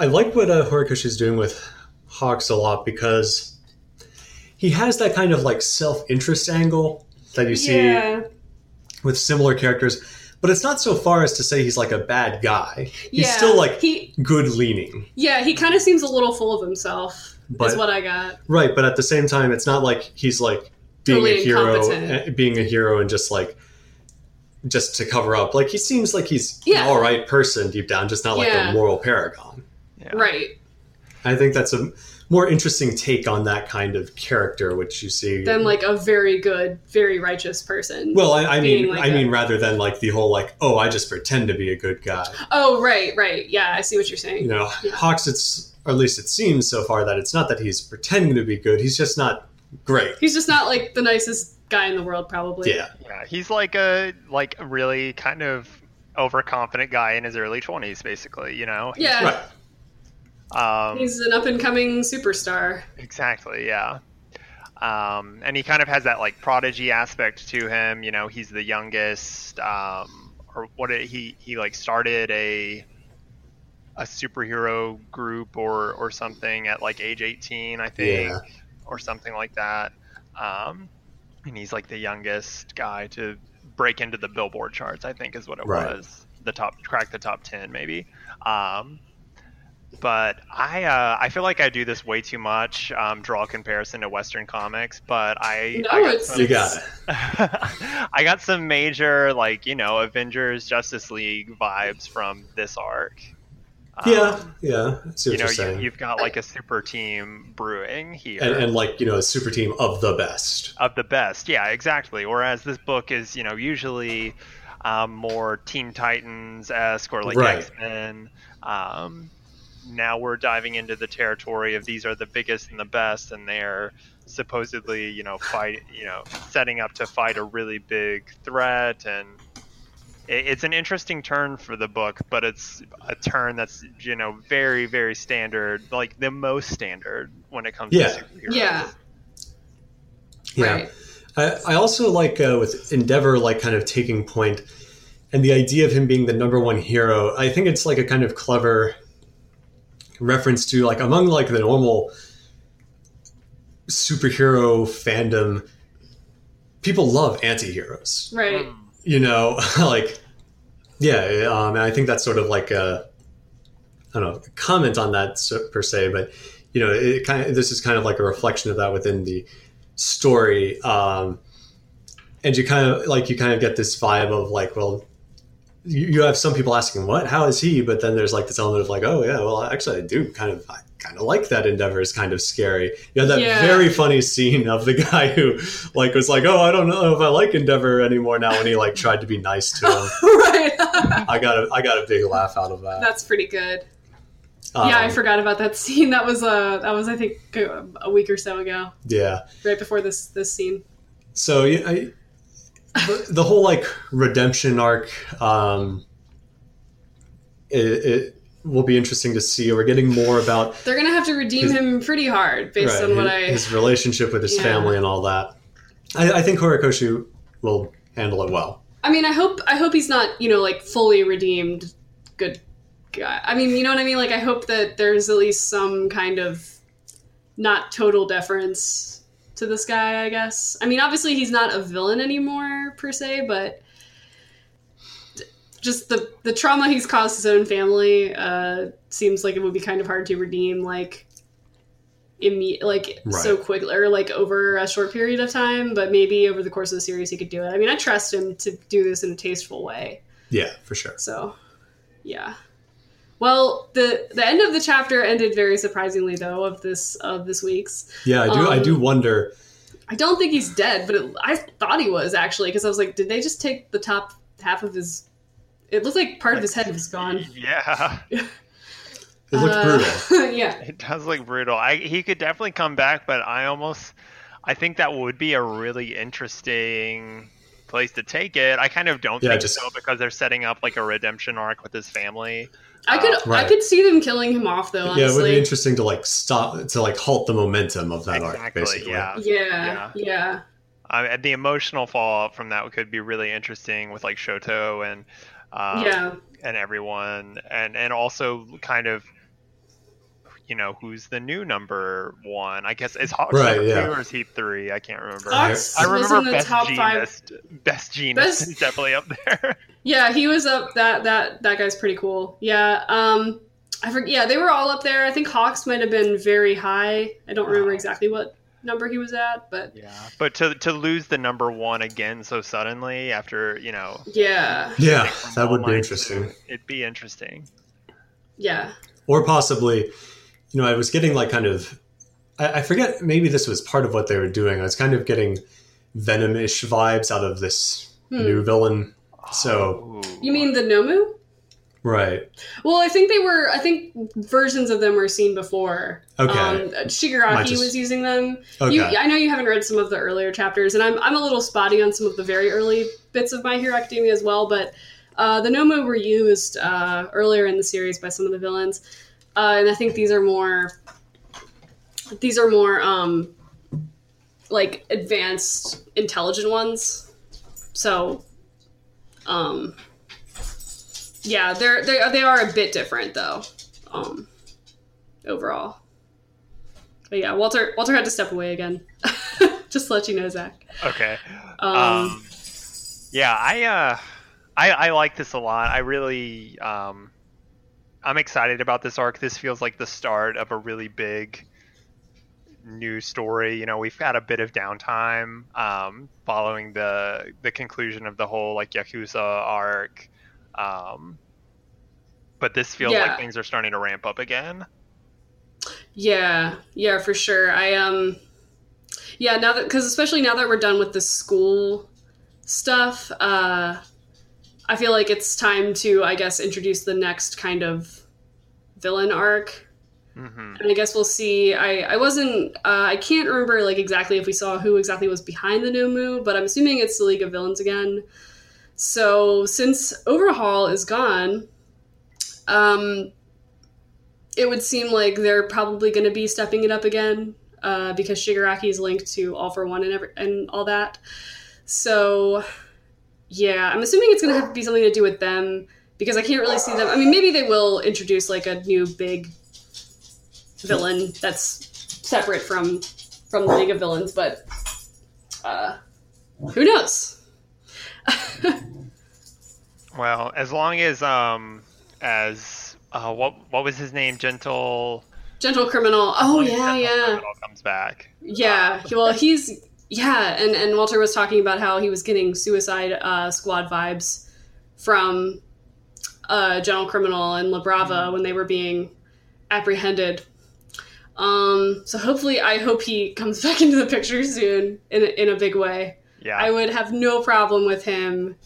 I like what uh, Horikoshi is doing with Hawks a lot because he has that kind of like self interest angle that you see yeah, with similar characters, but it's not so far as to say he's like a bad guy. He's yeah. still like he. good leaning, Yeah, he kind of seems a little full of himself. But- is what I got. right? But at the same time, it's not like he's like being Totally a hero, eh, being a hero, and just like just to cover up. Like he seems like he's Yeah. an all right person deep down, just not like Yeah. a moral paragon. Yeah. Right. I think that's a more interesting take on that kind of character, which you see. Than like a very good, very righteous person. well, I, I mean, like I a- mean, rather than like the whole like, oh, I just pretend to be a good guy. oh, right, right. Yeah, I see what you're saying. You know, Yeah. Hawks. It's or at least it seems so far that it's not that he's pretending to be good. He's just not great. He's just not like the nicest guy in the world, probably. Yeah, Yeah, he's like a like a really kind of overconfident guy in his early twenties, basically. You know. Yeah. right. Um, He's an up and coming superstar. Exactly, yeah. Um, and he kind of has that like prodigy aspect to him. You know, he's the youngest, um, or what it, he he like started a a superhero group or or something at like age 18, I think, Yeah. or something like that. Um, and he's like the youngest guy to break into the Billboard charts. I think is what it Right. was. The top, crack the top ten, maybe. Um, but I uh, I feel like I do this way too much. Um, draw a comparison to Western comics, but I No, I got it's- some- you got it. *laughs* I got some major like you know Avengers Justice League vibes from this arc. Um, Yeah, yeah. You know you, you've got like a super team brewing here and, and like you know, a super team of the best. of the best. Yeah, exactly. Whereas this book is, you know, usually um, more Teen Titans esque or like Right. X Men. Um, now we're diving into the territory of these are the biggest and the best, and they're supposedly, you know, fight, you know, setting up to fight a really big threat, and it's an interesting turn for the book, but it's a turn that's, you know, very, very standard, like the most standard when it comes Yeah. to superheroes. Yeah. Yeah. Right. I, I also like uh, with Endeavor, like kind of taking point, and the idea of him being the number one hero. I think it's like a kind of clever reference to like among like the normal superhero fandom. People love anti-heroes, Right. you know, *laughs* like yeah. Um, and I think that's sort of like a I don't know comment on that per se, but you know, it kind of this is kind of like a reflection of that within the story. Um, and you kind of like you kind of get this vibe of like, well, you, you have some people asking, "What? How is he?" But then there's like this element of like, "Oh yeah, well, actually, I do kind of, I kind of like that endeavor. is kind of scary." You had that Yeah. very funny scene of the *laughs* guy who like was like, "Oh, I don't know if I like Endeavor anymore now," when he like tried to be nice to him. *laughs* right. *laughs* I got a, I got a big laugh out of that. That's pretty good. Um, yeah, I forgot about that scene. That was uh that was I think a, a week or so ago, Yeah. right before this this scene. So yeah, I, the, the whole like redemption arc, um, it, it will be interesting to see. We're getting more about They're gonna have to redeem His- him pretty hard based right, on what his, I. his relationship with his Yeah. family and all that. I, I think Horikoshi will handle it well. I mean, I hope I hope he's not you know like fully redeemed. Good guy. I mean, you know what I mean. Like, I hope that there's at least some kind of not total deference to this guy. I guess. I mean, obviously he's not a villain anymore per se, but just the the trauma he's caused his own family uh, seems like it would be kind of hard to redeem. Like. Imme- like so quickly or like over a short period of time but maybe over the course of the series he could do it i mean i trust him to do this in a tasteful way Yeah, for sure. so yeah well the the end of the chapter ended very surprisingly though of this of this week's Yeah, I do. I do Um, wonder. i don't think he's dead but it, i thought he was actually because i was like did they just take the top half of his it looked like part of his head was gone *laughs* Yeah, It looked Uh, brutal. *laughs* yeah it does look brutal. I he could definitely come back, but I almost I think that would be a really interesting place to take it. I kind of don't Yeah, think just- so because they're setting up like a redemption arc with his family. I could i could see them killing him off though honestly Yeah, it would be interesting to like stop to like halt the momentum of that arc, basically. Yeah. yeah yeah, Uh, and the emotional fallout from that could be really interesting with like Shoto and um, yeah. and everyone, and and also kind of you know who's the new number one. I guess is Hawks Right, number yeah. two or is he three? I can't remember. Hawks I was remember in the best top five Jeanist. Best Jeanist Best- is definitely up there. *laughs* Yeah, he was up. That that that guy's pretty cool. Yeah. Um, I forget. Yeah, they were all up there. I think Hawks might have been very high. I don't remember Wow. exactly what number he was at, but yeah, but to to lose the number one again so suddenly after you know yeah, Yeah, that would be interesting. to- It'd be interesting. yeah, or possibly you know i was getting like kind of I, I forget maybe this was part of what they were doing i was kind of getting venom-ish vibes out of this Hmm. new villain so You mean the Nomu? right Well, I think they were. I think versions of them were seen before. Okay. Um, Shigaraki just- was using them. okay You, I know you haven't read some of the earlier chapters, and I'm, I'm a little spotty on some of the very early bits of My Hero Academia as well, but uh, the Nomu were used uh, earlier in the series by some of the villains, uh, and I think these are more these are more um, like advanced, intelligent ones. So, um, yeah, they're they they are a bit different though, um, overall. But yeah, Walter Walter had to step away again. *laughs* Just to let you know, Zach. Okay. Um, Um, yeah, I uh, I I like this a lot. I really um, I'm excited about this arc. This feels like the start of a really big new story. You know, we've had a bit of downtime um, following the the conclusion of the whole like Yakuza arc. Um, but this feels Yeah. like things are starting to ramp up again. Yeah, yeah, for sure. I um, yeah, now that because especially now that we're done with the school stuff, uh, I feel like it's time to, I guess, introduce the next kind of villain arc. hmm And I guess we'll see. I I wasn't. Uh, I can't remember like exactly if we saw who exactly was behind the Nomu, but I'm assuming it's the League of Villains again. So since Overhaul is gone, um, it would seem like they're probably going to be stepping it up again uh, because Shigaraki is linked to All for One and every, and all that. So yeah, I'm assuming it's going to have to be something to do with them because I can't really see them. I mean, maybe they will introduce like a new big villain that's separate from from the League of Villains, but uh, who knows? *laughs* Well, as long as um as uh what what was his name? Gentle Gentle Criminal. Oh yeah, Gentle yeah, Criminal comes back. yeah. Well, he's yeah, and and Walter was talking about how he was getting Suicide uh, Squad vibes from uh, Gentle Criminal and La Brava when they were being apprehended. Um, so hopefully, I hope he comes *laughs* back into the picture soon in a, in a big way. Yeah. I would have no problem with him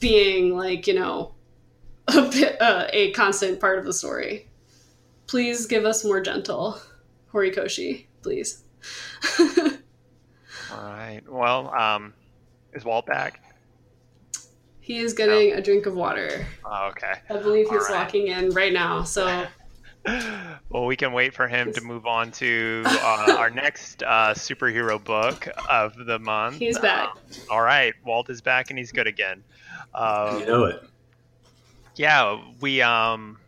being like you know a bit uh, a constant part of the story. Please give us more gentle Horikoshi, please. *laughs* All right. Well, um, is Walt back? he is getting a drink of water. Oh, okay. I believe he's All right. walking in right now. So *laughs* Well, we can wait for him to move on to *laughs* uh, our next uh, superhero book of the month. he's back. Um, all right, Walt is back and he's good again. Uh, You know it. yeah, we um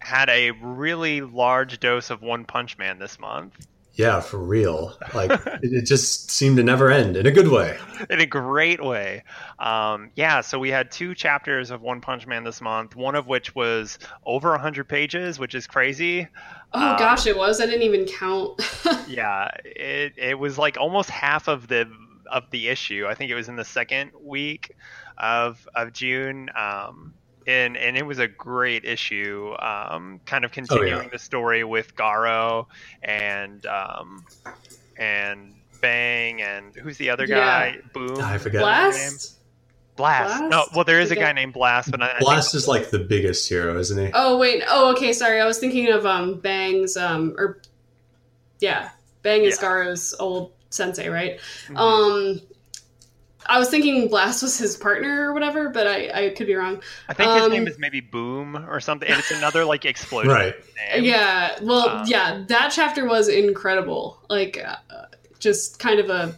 had a really large dose of One Punch Man this month Yeah, for real. Like *laughs* it, it just seemed to never end in a good way. in a great way. Um, yeah, so we had two chapters of One Punch Man this month. One of which was over hundred pages, which is crazy. Oh Um, gosh, it was. I didn't even count. *laughs* yeah it, it was like almost half of the of the issue i think it was in the second week of of june um and and it was a great issue um kind of continuing the story with garo and um and bang and who's the other guy boom I forget. Blast. blast. no well there is a guy named blast but I, I think- Blast is like the biggest hero, isn't he? Oh wait. Oh okay. Sorry, I was thinking of um Bang's um or yeah, Bang is Yeah. Garo's old sensei, right? Mhm. Um, I was thinking Blast was his partner or whatever, but I I could be wrong. i think his um, name is maybe boom or something and it's another like explosion Right. name. Yeah. Well, Uh, yeah. That chapter was incredible. Like, uh, just kind of a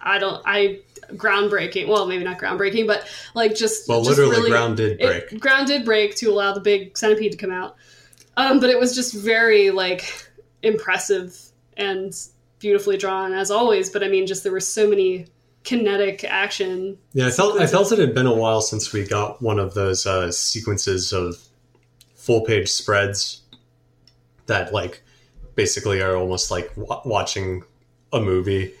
I don't I groundbreaking. Well, maybe not groundbreaking, but like just Well, just literally, really- ground did break. It, ground did break to allow the big centipede to come out. Um, but it was just very like impressive and beautifully drawn as always. But I mean, just there were so many kinetic action. Yeah, I felt I felt it had been a while since we got one of those uh, sequences of full page spreads that like basically are almost like w- watching a movie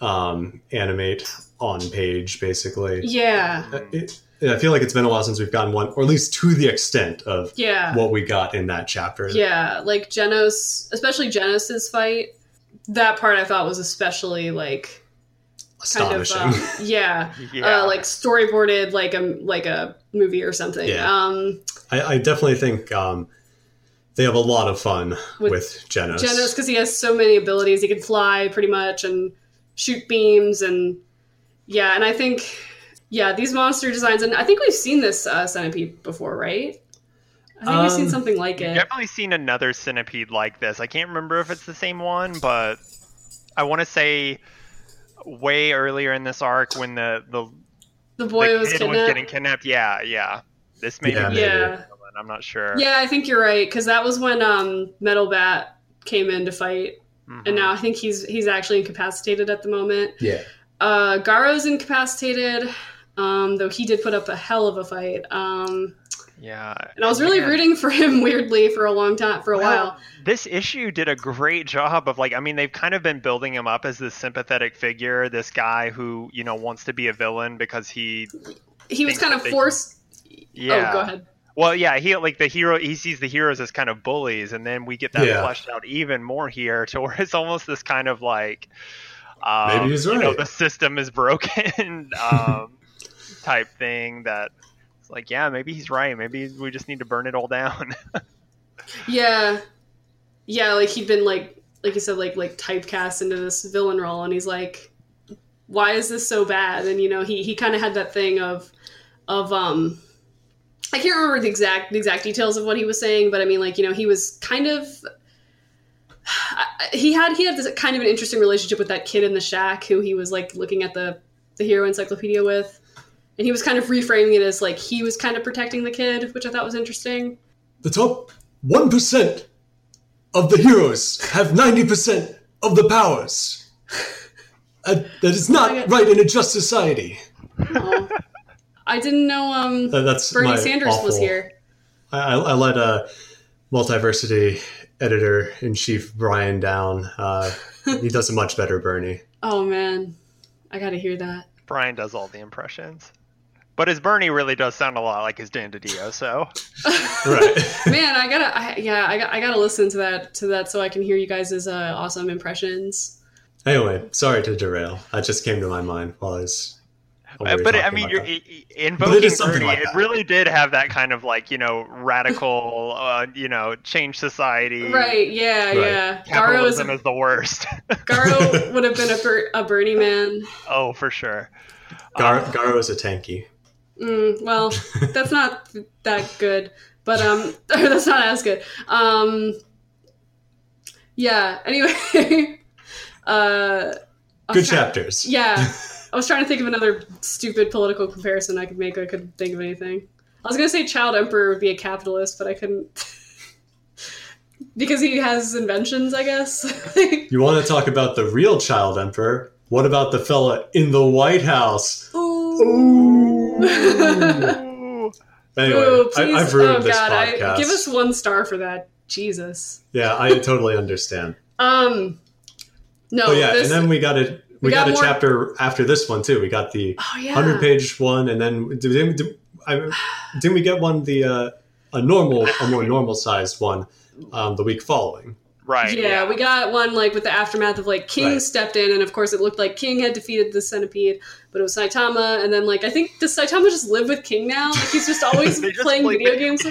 um, animate on page basically. Yeah, Uh, It, I feel like it's been a while since we've gotten one, or at least to the extent of yeah, what we got in that chapter. yeah. Like Genos, especially Genos's fight. That part I thought was especially like kind of um, yeah, *laughs* yeah Uh, like storyboarded like a like a movie or something. Yeah. Um, I, I definitely think um, they have a lot of fun With with, Genos. Genos because he has so many abilities. He can fly pretty much and shoot beams and yeah. And I think yeah, these monster designs and I think we've seen this uh, centipede before, right? I think we've seen Um, something like it. definitely seen another centipede like this. I can't remember if it's the same one, but I want to say way earlier in this arc when the the, The boy the was kid kidnapped. was getting kidnapped. Yeah, yeah. This may Yeah, be maybe. yeah, I'm not sure. yeah. I think you're right because that was when um, Metal Bat came in to fight, Mhm. and now I think he's he's actually incapacitated at the moment. Yeah. Uh, Garo's incapacitated, um, though he did put up a hell of a fight. Um, yeah. and I was really Man. rooting for him *laughs* weirdly for a long time, for a Well, while. This issue did a great job of like I mean they've kind of been building him up as this sympathetic figure, this guy who, you know, wants to be a villain because he He was kind that of they- forced. yeah. Oh, go ahead. Well, yeah, he like the hero. He sees the heroes as kind of bullies, and then we get that Yeah. fleshed out even more here, *laughs* to where it's almost this kind of like, um, Maybe he's You know, the system is broken, *laughs* um, type thing. That it's like, yeah, maybe he's right. Maybe we just need to burn it all down. *laughs* Yeah, yeah. Like he'd been like, like you said, like like typecast into this villain role, and he's like, "Why is this so bad?" And you know, he he kind of had that thing of, of um, I can't remember the exact the exact details of what he was saying, but I mean, like you know, he was kind of. *sighs* He had he had this kind of an interesting relationship with that kid in the shack who he was like looking at the the hero encyclopedia with, and he was kind of reframing it as like he was kind of protecting the kid, which I thought was interesting. The top 1% of the heroes have 90% of the powers. Uh, that is Oh not right in a just society. Oh. I didn't know um, Uh, that's Bernie my Sanders was here. I, I I let uh, Multiversity editor in chief Brian down. Uh, he does a much better Bernie. Oh man, I gotta hear that. Brian does all the impressions. But his Bernie really does sound a lot like his Dan DiDio, so Right. Man, I gotta, I, yeah, I, got, I gotta listen to that to that so I can hear you guys' uh, awesome impressions. anyway, sorry to derail. That just came to my mind while I was. while we were Uh, but I mean, you're, that. i- i- it invoking is Bernie, like it really did have that kind of like you know radical, uh, you know, change society. Right? Yeah, Right. yeah. Garo is Capitalism is the worst. *laughs* Garo would have been a, a Bernie man. oh, for sure. Gar- Garo is a tanky. Mm, well, *laughs* that's not that good, but um, *laughs* that's not as good. Um, yeah. Anyway, *laughs* uh, Good chapters. Yeah, I was trying to think of another stupid political comparison I could make. I couldn't think of anything. I was gonna say Child Emperor would be a capitalist, but I couldn't because he has inventions. I guess. You want to talk about the real child emperor? What about the fella in the White House? Ooh. Ooh. Anyway, Ooh, I. I've ruined oh this God! podcast. I, give us one star for that. Jesus. yeah, I totally understand. Um. No. Oh yeah, this, and then we got a we, we got, got a more- chapter after this one too. We got the oh yeah. hundred page one, and then did, did, did, I, didn't we get one the uh, a normal a more normal sized one um, the week following? Right. Yeah, we got one like with the aftermath of like King Right. stepped in, and of course it looked like King had defeated the centipede, but it was Saitama, and then like I think does Saitama just live with King now? Like he's just *laughs* always just playing play video video games.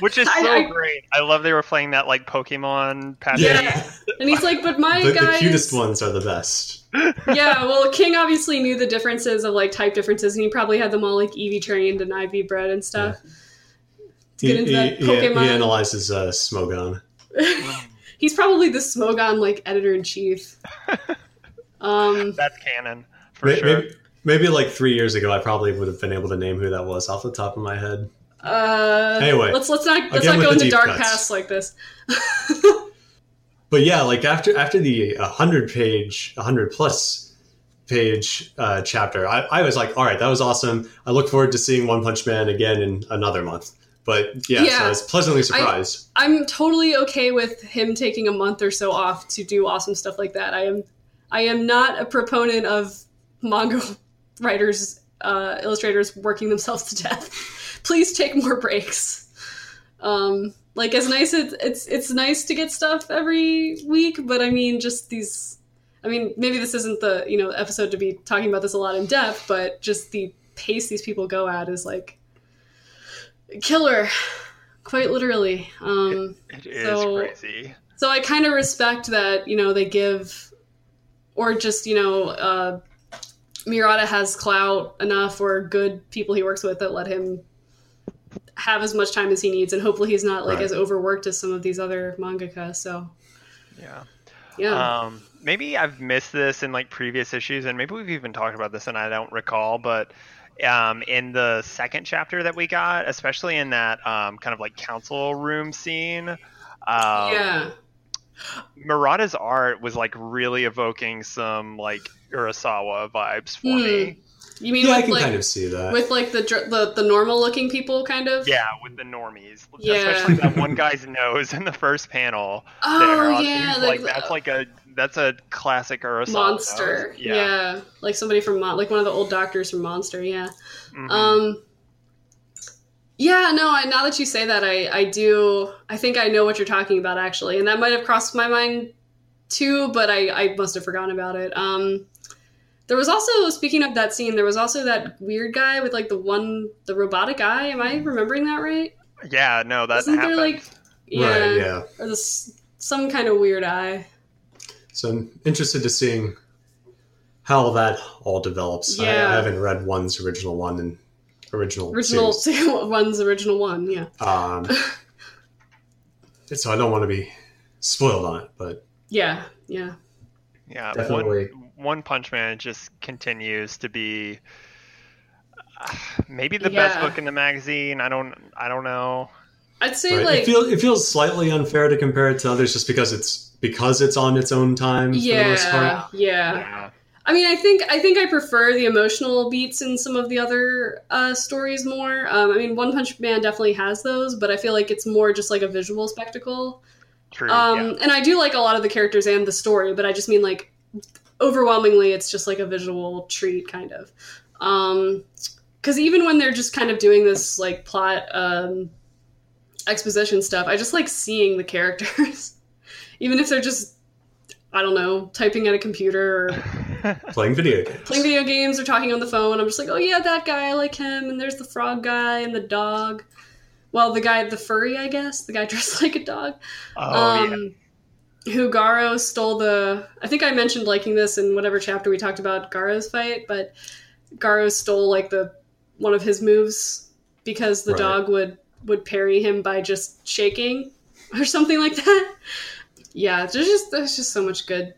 Which is *laughs* I- so I- great. I love they were playing that like Pokemon patch. Yeah. *laughs* and he's like, but my The, guys, the cutest ones are the best. yeah. Well, King obviously knew the differences of like type differences, and he probably had them all like EV trained and IV bred and stuff. He, get into he, that he, Pokemon. he analyzes uh, Smogon. *laughs* He's probably the Smogon like editor in chief. *laughs* Um, That's canon for May- sure. Maybe, maybe like three years ago, I probably would have been able to name who that was off the top of my head. uh, Anyway, let's let's not let's not go into dark cuts. pasts like this. But yeah, like after after the hundred page, hundred plus page uh, chapter, I, I was like, all right, that was awesome. I look forward to seeing One Punch Man again in another month. But yeah, so I was pleasantly surprised. I'm totally okay with him taking a month or so off to do awesome stuff like that. I am I am not a proponent of manga *laughs* writers, uh, illustrators working themselves to death. *laughs* Please take more breaks. Um, like as nice as it's it's nice to get stuff every week, but I mean just these I mean, maybe this isn't the, you know, episode to be talking about this a lot in depth, but just the pace these people go at is like killer. Quite literally. Um It is So- crazy. so I kind of respect that, you know, they give, or just, you know, uh, Murata has clout enough or good people he works with that let him have as much time as he needs. And hopefully he's not like Right. as overworked as some of these other mangaka. So, Yeah. yeah. Um, maybe I've missed this in like previous issues, and maybe we've even talked about this, and I don't recall. But um, in the second chapter that we got, especially in that um, kind of like council room scene, um, yeah. Murata's art was like really evoking some like Urasawa vibes for Hmm. me. You mean yeah, I can like, kind of see that. with like the, dr- the, the normal looking people kind of? Yeah, with the normies, Yeah. especially that one guy's *laughs* nose in the first panel. Oh, there, yeah. who's, like, like that's like a that's a classic Urasawa monster. nose. Yeah. Like somebody from, Mon- like one of the old doctors from Monster. Yeah. Mhm. Um. Yeah, no. I, now that you say that, I I do. I think I know what you're talking about actually, and that might have crossed my mind too, but I I must have forgotten about it. Um. There was also speaking of that scene, there was also that weird guy with like the one the robotic eye. Am I remembering that right? yeah, no, that Isn't there like yeah, Right, yeah. or this some kind of weird eye? So I'm interested to seeing how that all develops. Yeah. I haven't read one's original one and original, Original series. *laughs* one's original one, yeah. Um, *laughs* so I don't want to be spoiled on it, but Yeah, yeah. Yeah, Definitely. One, One Punch Man just continues to be uh, maybe the Yeah. best book in the magazine. I don't, I don't know. I'd say right? like it feels it feels slightly unfair to compare it to others just because it's because it's on its own time for the most yeah, part. yeah. Yeah, I mean, I think I think I prefer the emotional beats in some of the other uh, stories more. Um, I mean, One Punch Man definitely has those, but I feel like it's more just like a visual spectacle. True. Um, yeah. And I do like a lot of the characters and the story, but I just mean like overwhelmingly, it's just like a visual treat, kind of. Because even when they're just kind of doing this like plot um, exposition stuff, I just like seeing the characters, *laughs* even if they're just I don't know typing at a computer or *laughs* Playing video games. playing video games or talking on the phone. I'm just like, oh yeah, that guy, I like him. And there's the frog guy and the dog. Well, the guy, the furry, I guess, the guy *laughs* dressed like a dog. oh yeah. um, Who Garo stole the. I think I mentioned liking this in whatever chapter we talked about Garo's fight, but Garo stole like the one of his moves because the Right. dog would would parry him by just shaking or something like that. Yeah, there's just there's just so much good,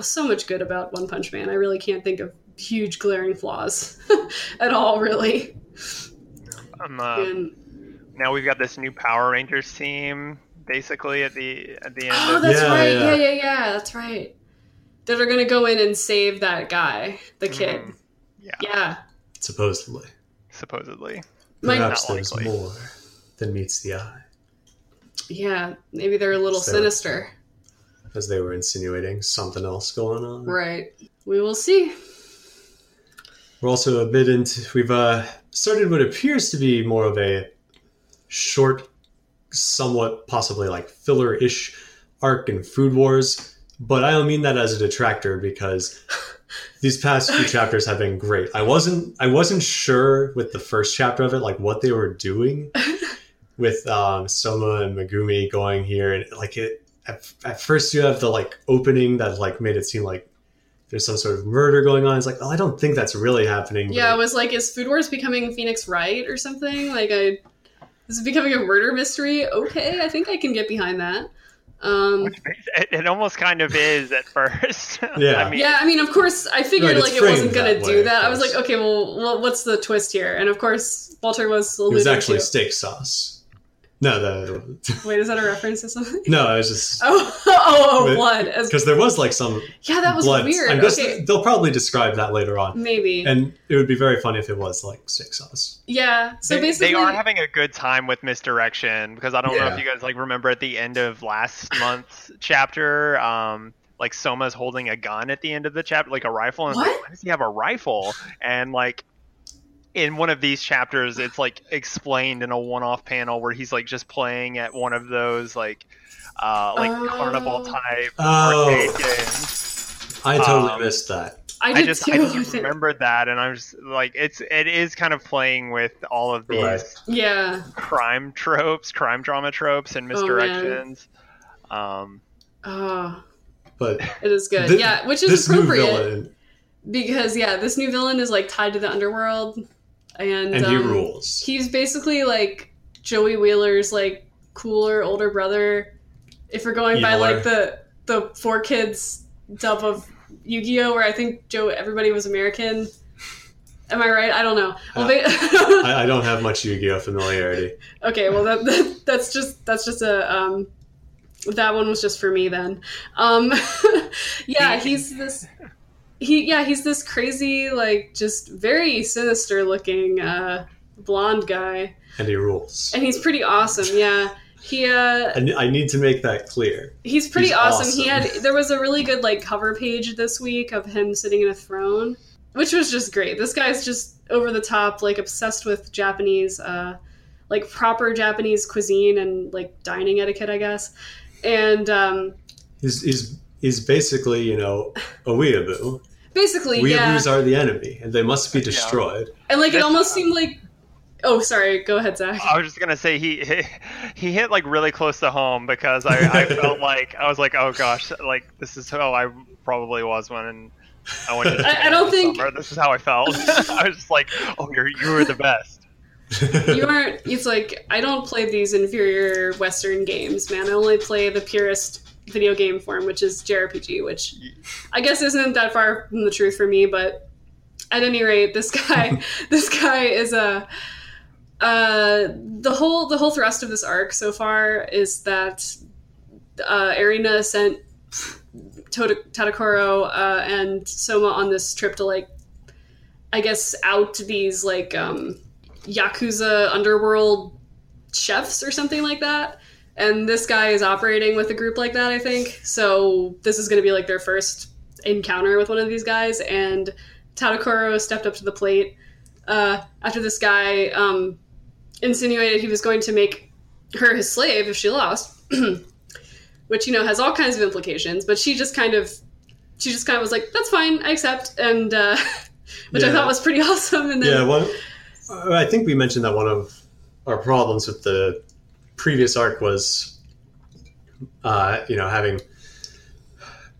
so much good about One Punch Man. I really can't think of huge glaring flaws *laughs* at all, really. Um, uh, And now we've got this new Power Rangers team, basically at the at the end. oh, of that's Yeah, right. yeah. Yeah. yeah, yeah, That's right. That are gonna go in and save that guy, the kid. Mhm. Yeah, Yeah. Supposedly. supposedly. My, Perhaps Not there's likely. more than meets the eye, yeah, maybe they're a little So- sinister. As they were insinuating something else going on. Right. We will see. We're also a bit into. We've uh, started what appears to be more of a short, somewhat possibly like filler-ish arc in Food Wars, but I don't mean that as a detractor because *laughs* these past few chapters have been great. I wasn't. I wasn't sure with the first chapter of it, like what they were doing *laughs* with um, Soma and Megumi going here, and like it. At, at first, you have the like opening that like made it seem like there's some sort of murder going on. It's like, oh, I don't think that's really happening. Yeah, it was like, is Food Wars becoming Phoenix Wright or something? Like, I this is becoming a murder mystery. Okay, I think I can get behind that. Um, It, it almost kind of is at first. *laughs* Yeah. I mean, yeah, I mean, of course, I figured Right, like it wasn't gonna that do way, that. I was like, okay, well, well, what's the twist here? And of course, Walter was it was actually to. steak sauce. No, the, Wait, is that a reference to something? no, I was just Oh, *laughs* oh, oh, blood. Because there was like some yeah, that was blood. weird. I'm just, okay, They'll probably describe that later on, maybe. and it would be very funny if it was like steak sauce. yeah. So they, basically, they are having a good time with misdirection because I don't know if you guys like remember at the end of last month's *laughs* chapter, um, like Soma's holding a gun at the end of the chapter, like a rifle. And it's like, What? why does he have a rifle? And like in one of these chapters, it's like explained in a one-off panel where he's like just playing at one of those like uh, like Oh. carnival type Oh. arcade games. I totally Um, missed that. I I just too. I just it. remembered that, and I was like, it's it is kind of playing with all of these Right. Yeah. crime tropes, crime drama tropes, and Oh, misdirections. um, Oh, But it is good. thi- yeah, which is appropriate because yeah, this new villain is like tied to the underworld, and and he um, rules. He's basically like Joey Wheeler's like cooler older brother. If we're going by like the the 4Kids dub of Yu-Gi-Oh, where I think Joe everybody was American. Am I right? I don't know. Well, ba- I, I don't have much Yu-Gi-Oh familiarity. *laughs* okay, well that, that that's just that's just a um that one was just for me then. Um *laughs* yeah, he's this he yeah, he's this crazy like just very sinister looking uh blonde guy And he rules. and he's pretty awesome. Yeah. He uh And I need to make that clear. he's pretty He's awesome. He had there was a really good like cover page this week of him sitting in a throne, which was just great. This guy's just over the top like obsessed with Japanese uh like proper Japanese cuisine and like dining etiquette, I guess. And um He's he's he's basically you know a weeaboo. basically yeah. Weeaboos are the enemy, and they must be destroyed. And like it almost seemed like Oh, sorry. Go ahead, Zach. I was just gonna say he he hit like really close to home because I, I *laughs* felt like I was like, oh gosh, like this is how I probably was when I went to. I- I don't think- summer. this is how I felt. *laughs* *laughs* I was just like, oh, you're you were the best. you aren't it's like i don't play these inferior western games man i only play the purest video game form which is jrpg which i guess isn't that far from the truth for me but at any rate this guy *laughs* this guy is a uh the whole the whole thrust of this arc so far is that uh Erina sent Tadokoro uh, and Soma on this trip to like, I guess, out these like um, yakuza underworld chefs or something like that. And this guy is operating with a group like that, I think. So this is going to be like their first encounter with one of these guys. And Tadokoro stepped up to the plate uh, after this guy um, insinuated he was going to make her his slave if she lost, *clears throat* which you know has all kinds of implications. But she just kind of, she just kind of was like, "That's fine, I accept," and uh, *laughs* which I thought was pretty *laughs* awesome. And then Yeah, one. uh, I think we mentioned that one of our problems with the previous arc was, uh, you know, having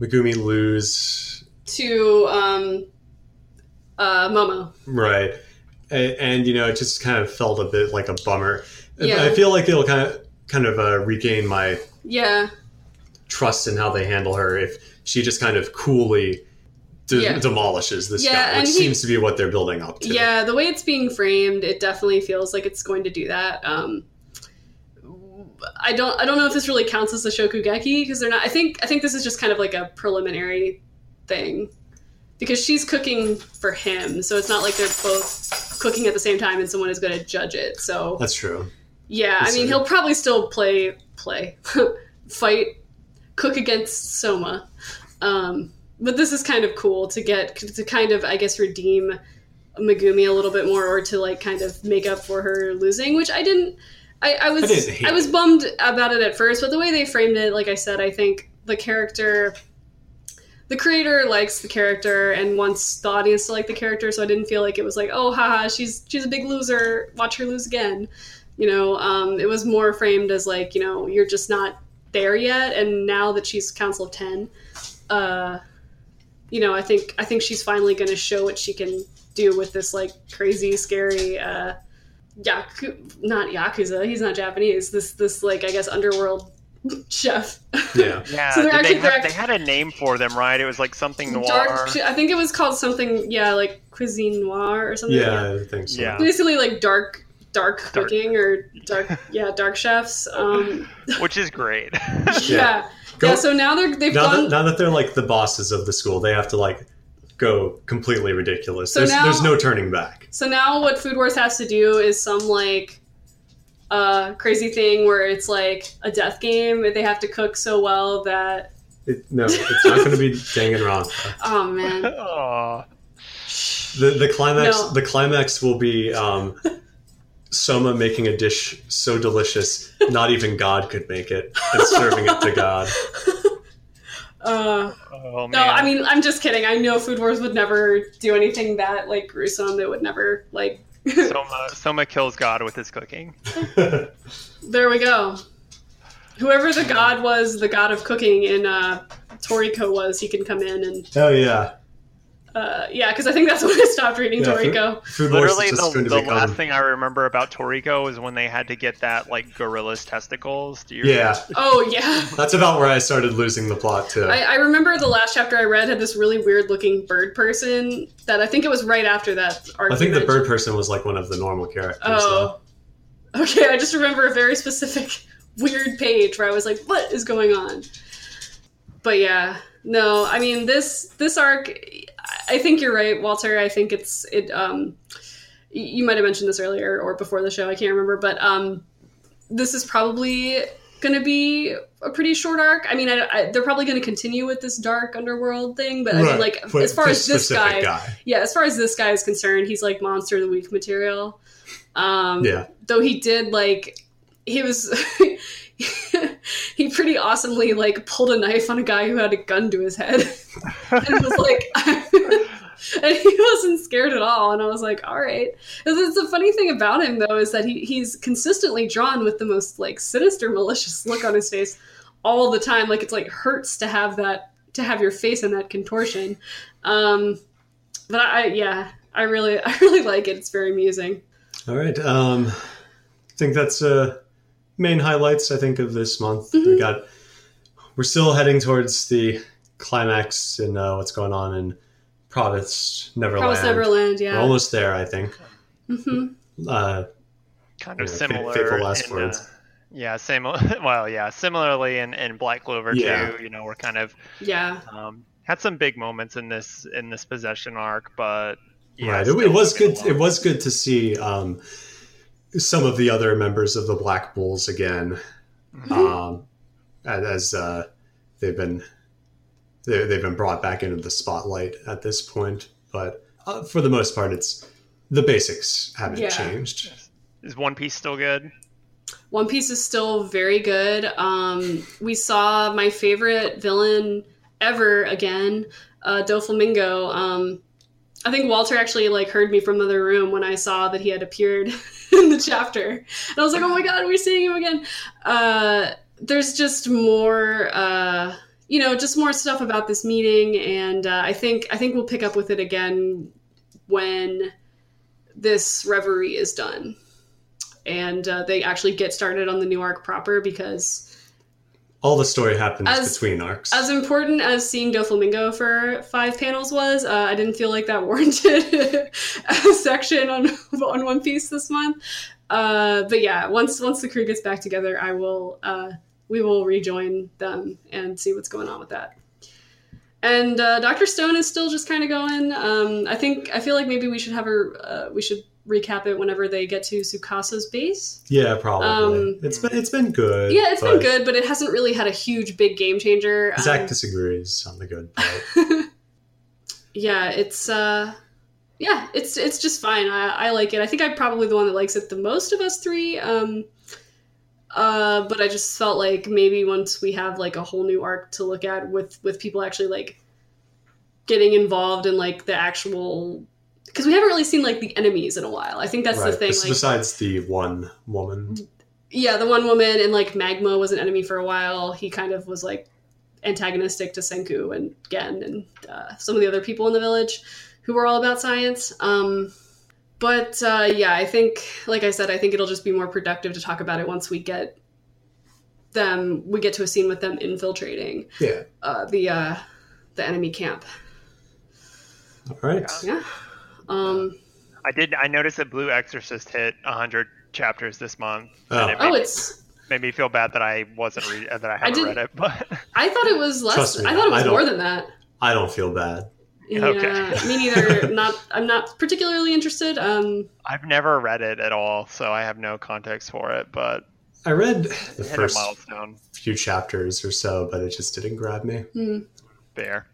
Megumi lose to um, uh, Momo. right, and, and you know, it just kind of felt a bit like a bummer. Yeah. I feel like it'll kind of kind of uh, regain my Yeah, trust in how they handle her if she just kind of coolly de- Yeah. demolishes this Yeah, guy, and which he- seems to be what they're building up to. yeah. The way it's being framed, it definitely feels like it's going to do that. Um, I don't. I don't know if this really counts as a shokugeki because they're not. I think. I think this is just kind of like a preliminary thing because she's cooking for him, so it's not like they're both cooking at the same time and someone is going to judge it. So That's true. Yeah, I mean, see. he'll probably still play, play, *laughs* fight, cook against Soma. Um, but this is kind of cool to get to kind of, I guess, redeem Megumi a little bit more, or to like kind of make up for her losing, which I didn't. I, I was I I was bummed about it at first, but the way they framed it, like I said, I think the character, the creator likes the character and wants the audience to like the character, so I didn't feel like it was like, oh, haha, she's she's a big loser, watch her lose again. You know, um, it was more framed as like, you know, you're just not there yet, and now that she's Council of Ten, uh, you know, I think I think she's finally going to show what she can do with this like crazy, scary, uh, yaku not yakuza. He's not Japanese. This this like I guess underworld chef. Yeah. *laughs* Yeah, So they're actually- they, they're act- they had a name for them, right? It was like something noir. Dark. I think it was called something. Yeah, like cuisine noir or something. like. Yeah, I think so. Yeah. basically like dark dark Dark. cooking or dark yeah dark chefs um *laughs* which is great. *laughs* yeah yeah, Go- so now they're they've now gone that, now that they're like the bosses of the school, they have to like go completely ridiculous. So there's, now- there's no turning back. So now what food wars has to do is some like uh crazy thing where it's like a death game they have to cook so well that It, no, it's not going to be Danganronpa. *laughs* oh man *laughs* Aw. The the climax No. the climax will be um, Soma making a dish so delicious not even God could make it and serving it to God. *laughs* uh oh man. no i mean i'm just kidding i know food wars would never do anything that like gruesome they would never like *laughs* Soma, Soma kills God with his cooking. *laughs* There we go. Whoever the god was, the god of cooking in uh, Toriko was, he can come in and oh yeah, uh, yeah, because I think that's *laughs* when I stopped reading Yeah, Toriko. Food Wars Literally, the, the become last thing I remember about Toriko is when they had to get that like gorilla's testicles. Do you yeah. Oh yeah, *laughs* That's about where I started losing the plot too. I, I remember the last chapter I read had this really weird looking bird person that I think it was right after that arc. I think the bird person was like one of the normal characters. Oh, okay. I just remember a very specific *laughs* weird page where I was like, "What is going on?" But yeah, no. I mean this this arc. I think you're right, Walter. I think it's it. Um, you might have mentioned this earlier or before the show. I can't remember, but um, this is probably going to be a pretty short arc. I mean, I, I, they're probably going to continue with this dark underworld thing, but I mean, like but as far as this specific guy, yeah, as far as this guy is concerned, he's like monster of the week material. Um, Yeah. Though he did like he was *laughs* he pretty awesomely like pulled a knife on a guy who had a gun to his head *laughs* and was like *laughs* and he wasn't scared at all and i was like all right it's the funny thing about him though is that he, he's consistently drawn with the most like sinister *laughs* malicious look on his face all the time like it's like hurts to have that to have your face in that contortion um but i yeah i really *laughs* i really like it it's very amusing All right. Um, I think that's uh, main highlights. I think of this month. Mm-hmm. We got. We're still heading towards the climax in uh, what's going on in Province Neverland. Promise Neverland, We're yeah. almost there. I think. hmm Uh, kind of Yeah, fa- similar fateful last in, words. uh, Yeah, same. *laughs* Well, yeah, similarly in, in Black Clover Yeah. too. You know, we're kind of Yeah. um, had some big moments in this in this possession arc, but yeah, right. It, it was good. It was good to see um, some of the other members of the Black Bulls again, Mm-hmm. um, as as, uh, they've been they, they've been brought back into the spotlight at this point. But uh, for the most part, it's the basics haven't Yeah. changed. Is One Piece still good? One Piece is still very good. Um, we saw my favorite villain ever again, uh, Doflamingo. Um, I think Walter actually like heard me from the other room when I saw that he had appeared *laughs* in the chapter, and I was like, "Oh my god, we're seeing him again!" Uh, there's just more, uh, you know, just more stuff about this meeting, and uh, I think I think we'll pick up with it again when this reverie is done and uh, they actually get started on the new arc proper because All the story happens As- between arcs. as important as seeing Doflamingo for five panels was, uh, I didn't feel like that *laughs* warranted a section on *laughs* on One Piece this month. Uh, but yeah, once once the crew gets back together, I will uh, we will rejoin them and see what's going on with that. And uh, Doctor Stone is still just kind of going. Um, I think I feel like maybe we should have her. Uh, we should recap it whenever they get to Tsukasa's base. yeah, probably. um, it's been it's been good. Yeah, it's been good, but it hasn't really had a huge big game changer. Zach Um, disagrees on the good part. *laughs* yeah, it's uh yeah, it's it's just fine. I, I like it. I think I'm probably the one that likes it the most of us three. Um uh but I just felt like maybe once we have like a whole new arc to look at with with people actually like getting involved in like the actual because we haven't really seen like the enemies in a while. I think that's the thing. Like, Besides the one woman. yeah, the one woman and like Magma was an enemy for a while. He kind of was like antagonistic to Senku and Gen and uh, some of the other people in the village who were all about science. Um, but uh, yeah, I think, like I said, I think it'll just be more productive to talk about it once we get them. We get to a scene with them infiltrating Yeah. uh, the uh, the enemy camp. All right. Yeah. Um, I did. I noticed that Blue Exorcist hit 100 chapters this month, Oh. and it oh, made, it's. made me feel bad that I wasn't read, that I haven't did- read it. *laughs* But I thought it was less. Me, I thought it was more than that. I don't feel bad. Yeah, Okay. me neither. Not. I'm not particularly interested. Um, I've never read it at all, so I have no context for it. But I read the first milestone. few chapters or so, but it just didn't grab me. hmm. Fair.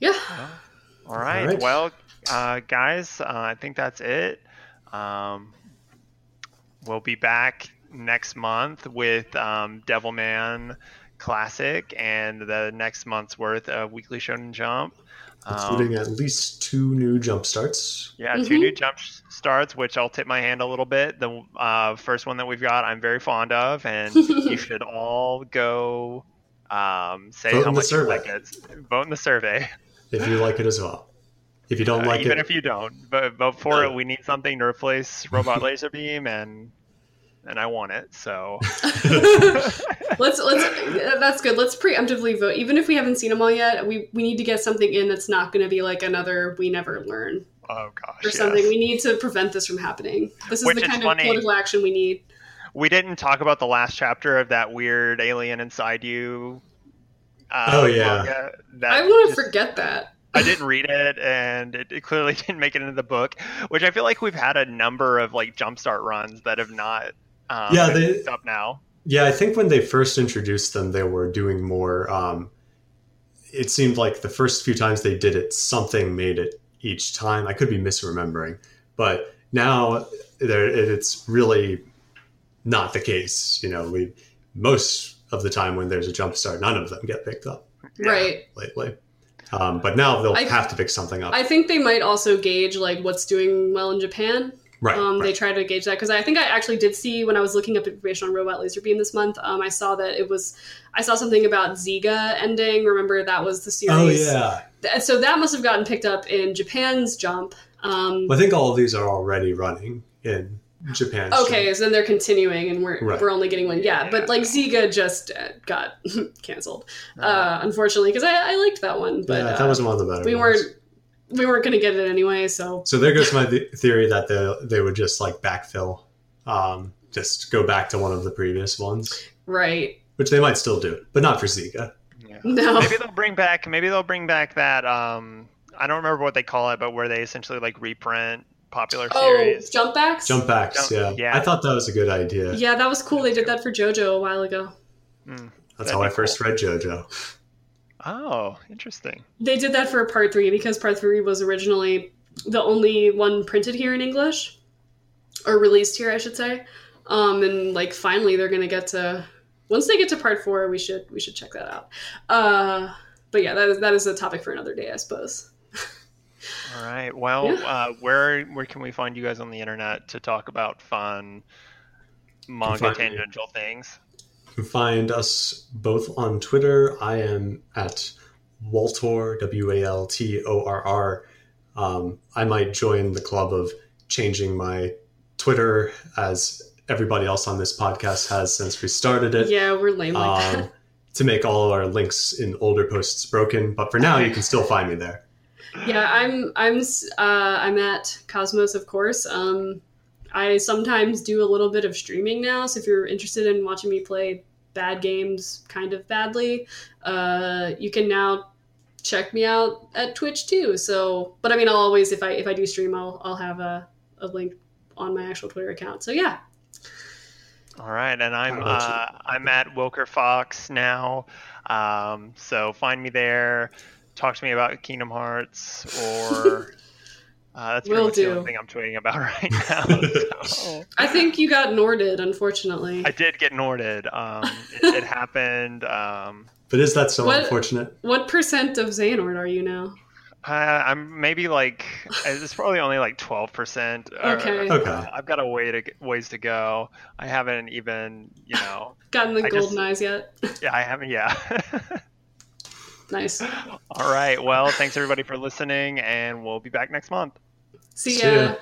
Yeah. All right. All right. Well, uh, guys, uh, I think that's it. Um, we'll be back next month with um, Devilman Classic and the next month's worth of Weekly Shonen Jump. Um, Including at least two new jump starts. yeah, Mhm. two new jump starts, which I'll tip my hand a little bit. The uh, first one that we've got, I'm very fond of, and *laughs* you should all go um, say Vote how in the much you survey. like it. Vote in the survey. If you like it as well. If you don't Uh, like even it, Even if you don't, vote, vote for No. it. We need something to replace Robot Laser Beam, and and I want it. So *laughs* *laughs* let's let's that's good. Let's preemptively vote, even if we haven't seen them all yet. We we need to get something in that's not going to be like another we never learn oh gosh, or yes. something. We need to prevent this from happening. This is Which the is kind funny. of political action we need. We didn't talk about the last chapter of that weird alien inside you. Uh, Oh, yeah. that I want to forget that. I didn't read it, and it, it clearly *laughs* didn't make it into the book. Which I feel like we've had a number of like jumpstart runs that have not. Um, Yeah, been they- up now. Yeah, I think when they first introduced them, they were doing more. Um, it seemed like the first few times they did it, something made it each time. I could be misremembering, but now it's really not the case. You know, we most of the time when there's a jump start, none of them get picked up. Right. lately. Um, but now they'll I- have to pick something up. I think they might also gauge like what's doing well in Japan. Right. Um, They right. try to gauge that because I think I actually did see when I was looking up information on Robot Laser Beam this month. Um, I saw that it was I saw something about Ziga ending. Remember that was the series. Oh yeah. So that must have gotten picked up in Japan's Jump. Um, I think all of these are already running in Japan. okay, so then they're continuing, and we're Right. we're only getting one. Yeah, but like Ziga just uh, got *laughs* canceled, uh, unfortunately, because I, I liked that one, but yeah, uh, that was one of the better. we ones. weren't we weren't going to get it anyway. So So there goes my th- theory that they they would just like backfill um, just go back to one of the previous ones, Right. which they might still do, but not for Ziga. Yeah. *laughs* No. Maybe they'll bring back. Maybe they'll bring back that. Um, I don't remember what they call it, but where they essentially like reprint popular Oh, series. jump backs? Jump backs, yeah. Jump- yeah. I thought that was a good idea. Yeah, that was cool. They did that for JoJo a while ago. Mm. That's how be I first read JoJo. Oh, interesting. They did that for part three because part three was originally the only one printed here in English, or released here, I should say. Um, and like finally, they're gonna get to once they get to part four, we should we should check that out. Uh, but yeah, that is that is a topic for another day, I suppose. All right. Well, Yeah. uh, where where can we find you guys on the internet to talk about fun manga find me. tangential things? Can find us both on Twitter. I am at Waltor, W A L T O R R. Um, I might join the club of changing my Twitter as everybody else on this podcast has since we started it. Yeah, we're lame like um, that. *laughs* to make all our links in older posts broken. But for now, you can still find me there. Yeah, I'm I'm uh, I'm at Cosmos, of course. Um, I sometimes do a little bit of streaming now, so if you're interested in watching me play bad games, kind of badly, uh, you can now check me out at Twitch too. So, but I mean, I'll always if I if I do stream, I'll I'll have a, a link on my actual Twitter account. So yeah, All right, and I'm How about you? uh, I'm at Wilker Fox now, um, so find me there. Talk to me about Kingdom Hearts, or *laughs* uh, that's pretty Will much the do. only thing I'm tweeting about *laughs* right *laughs* now. So. I think you got Norded, unfortunately. I did get Norded. Um, it, *laughs* it happened. Um, But is that so What- unfortunate? What percent of Xehanort are you now? Uh, I'm maybe like it's probably only like twelve percent. Okay. Okay. I've got a way to ways to go. I haven't even you know. Gotten the I just- golden eyes yet? Yeah, I haven't. Yeah. nice. All right. Well, thanks everybody for listening, and we'll be back next month. See See ya. ya.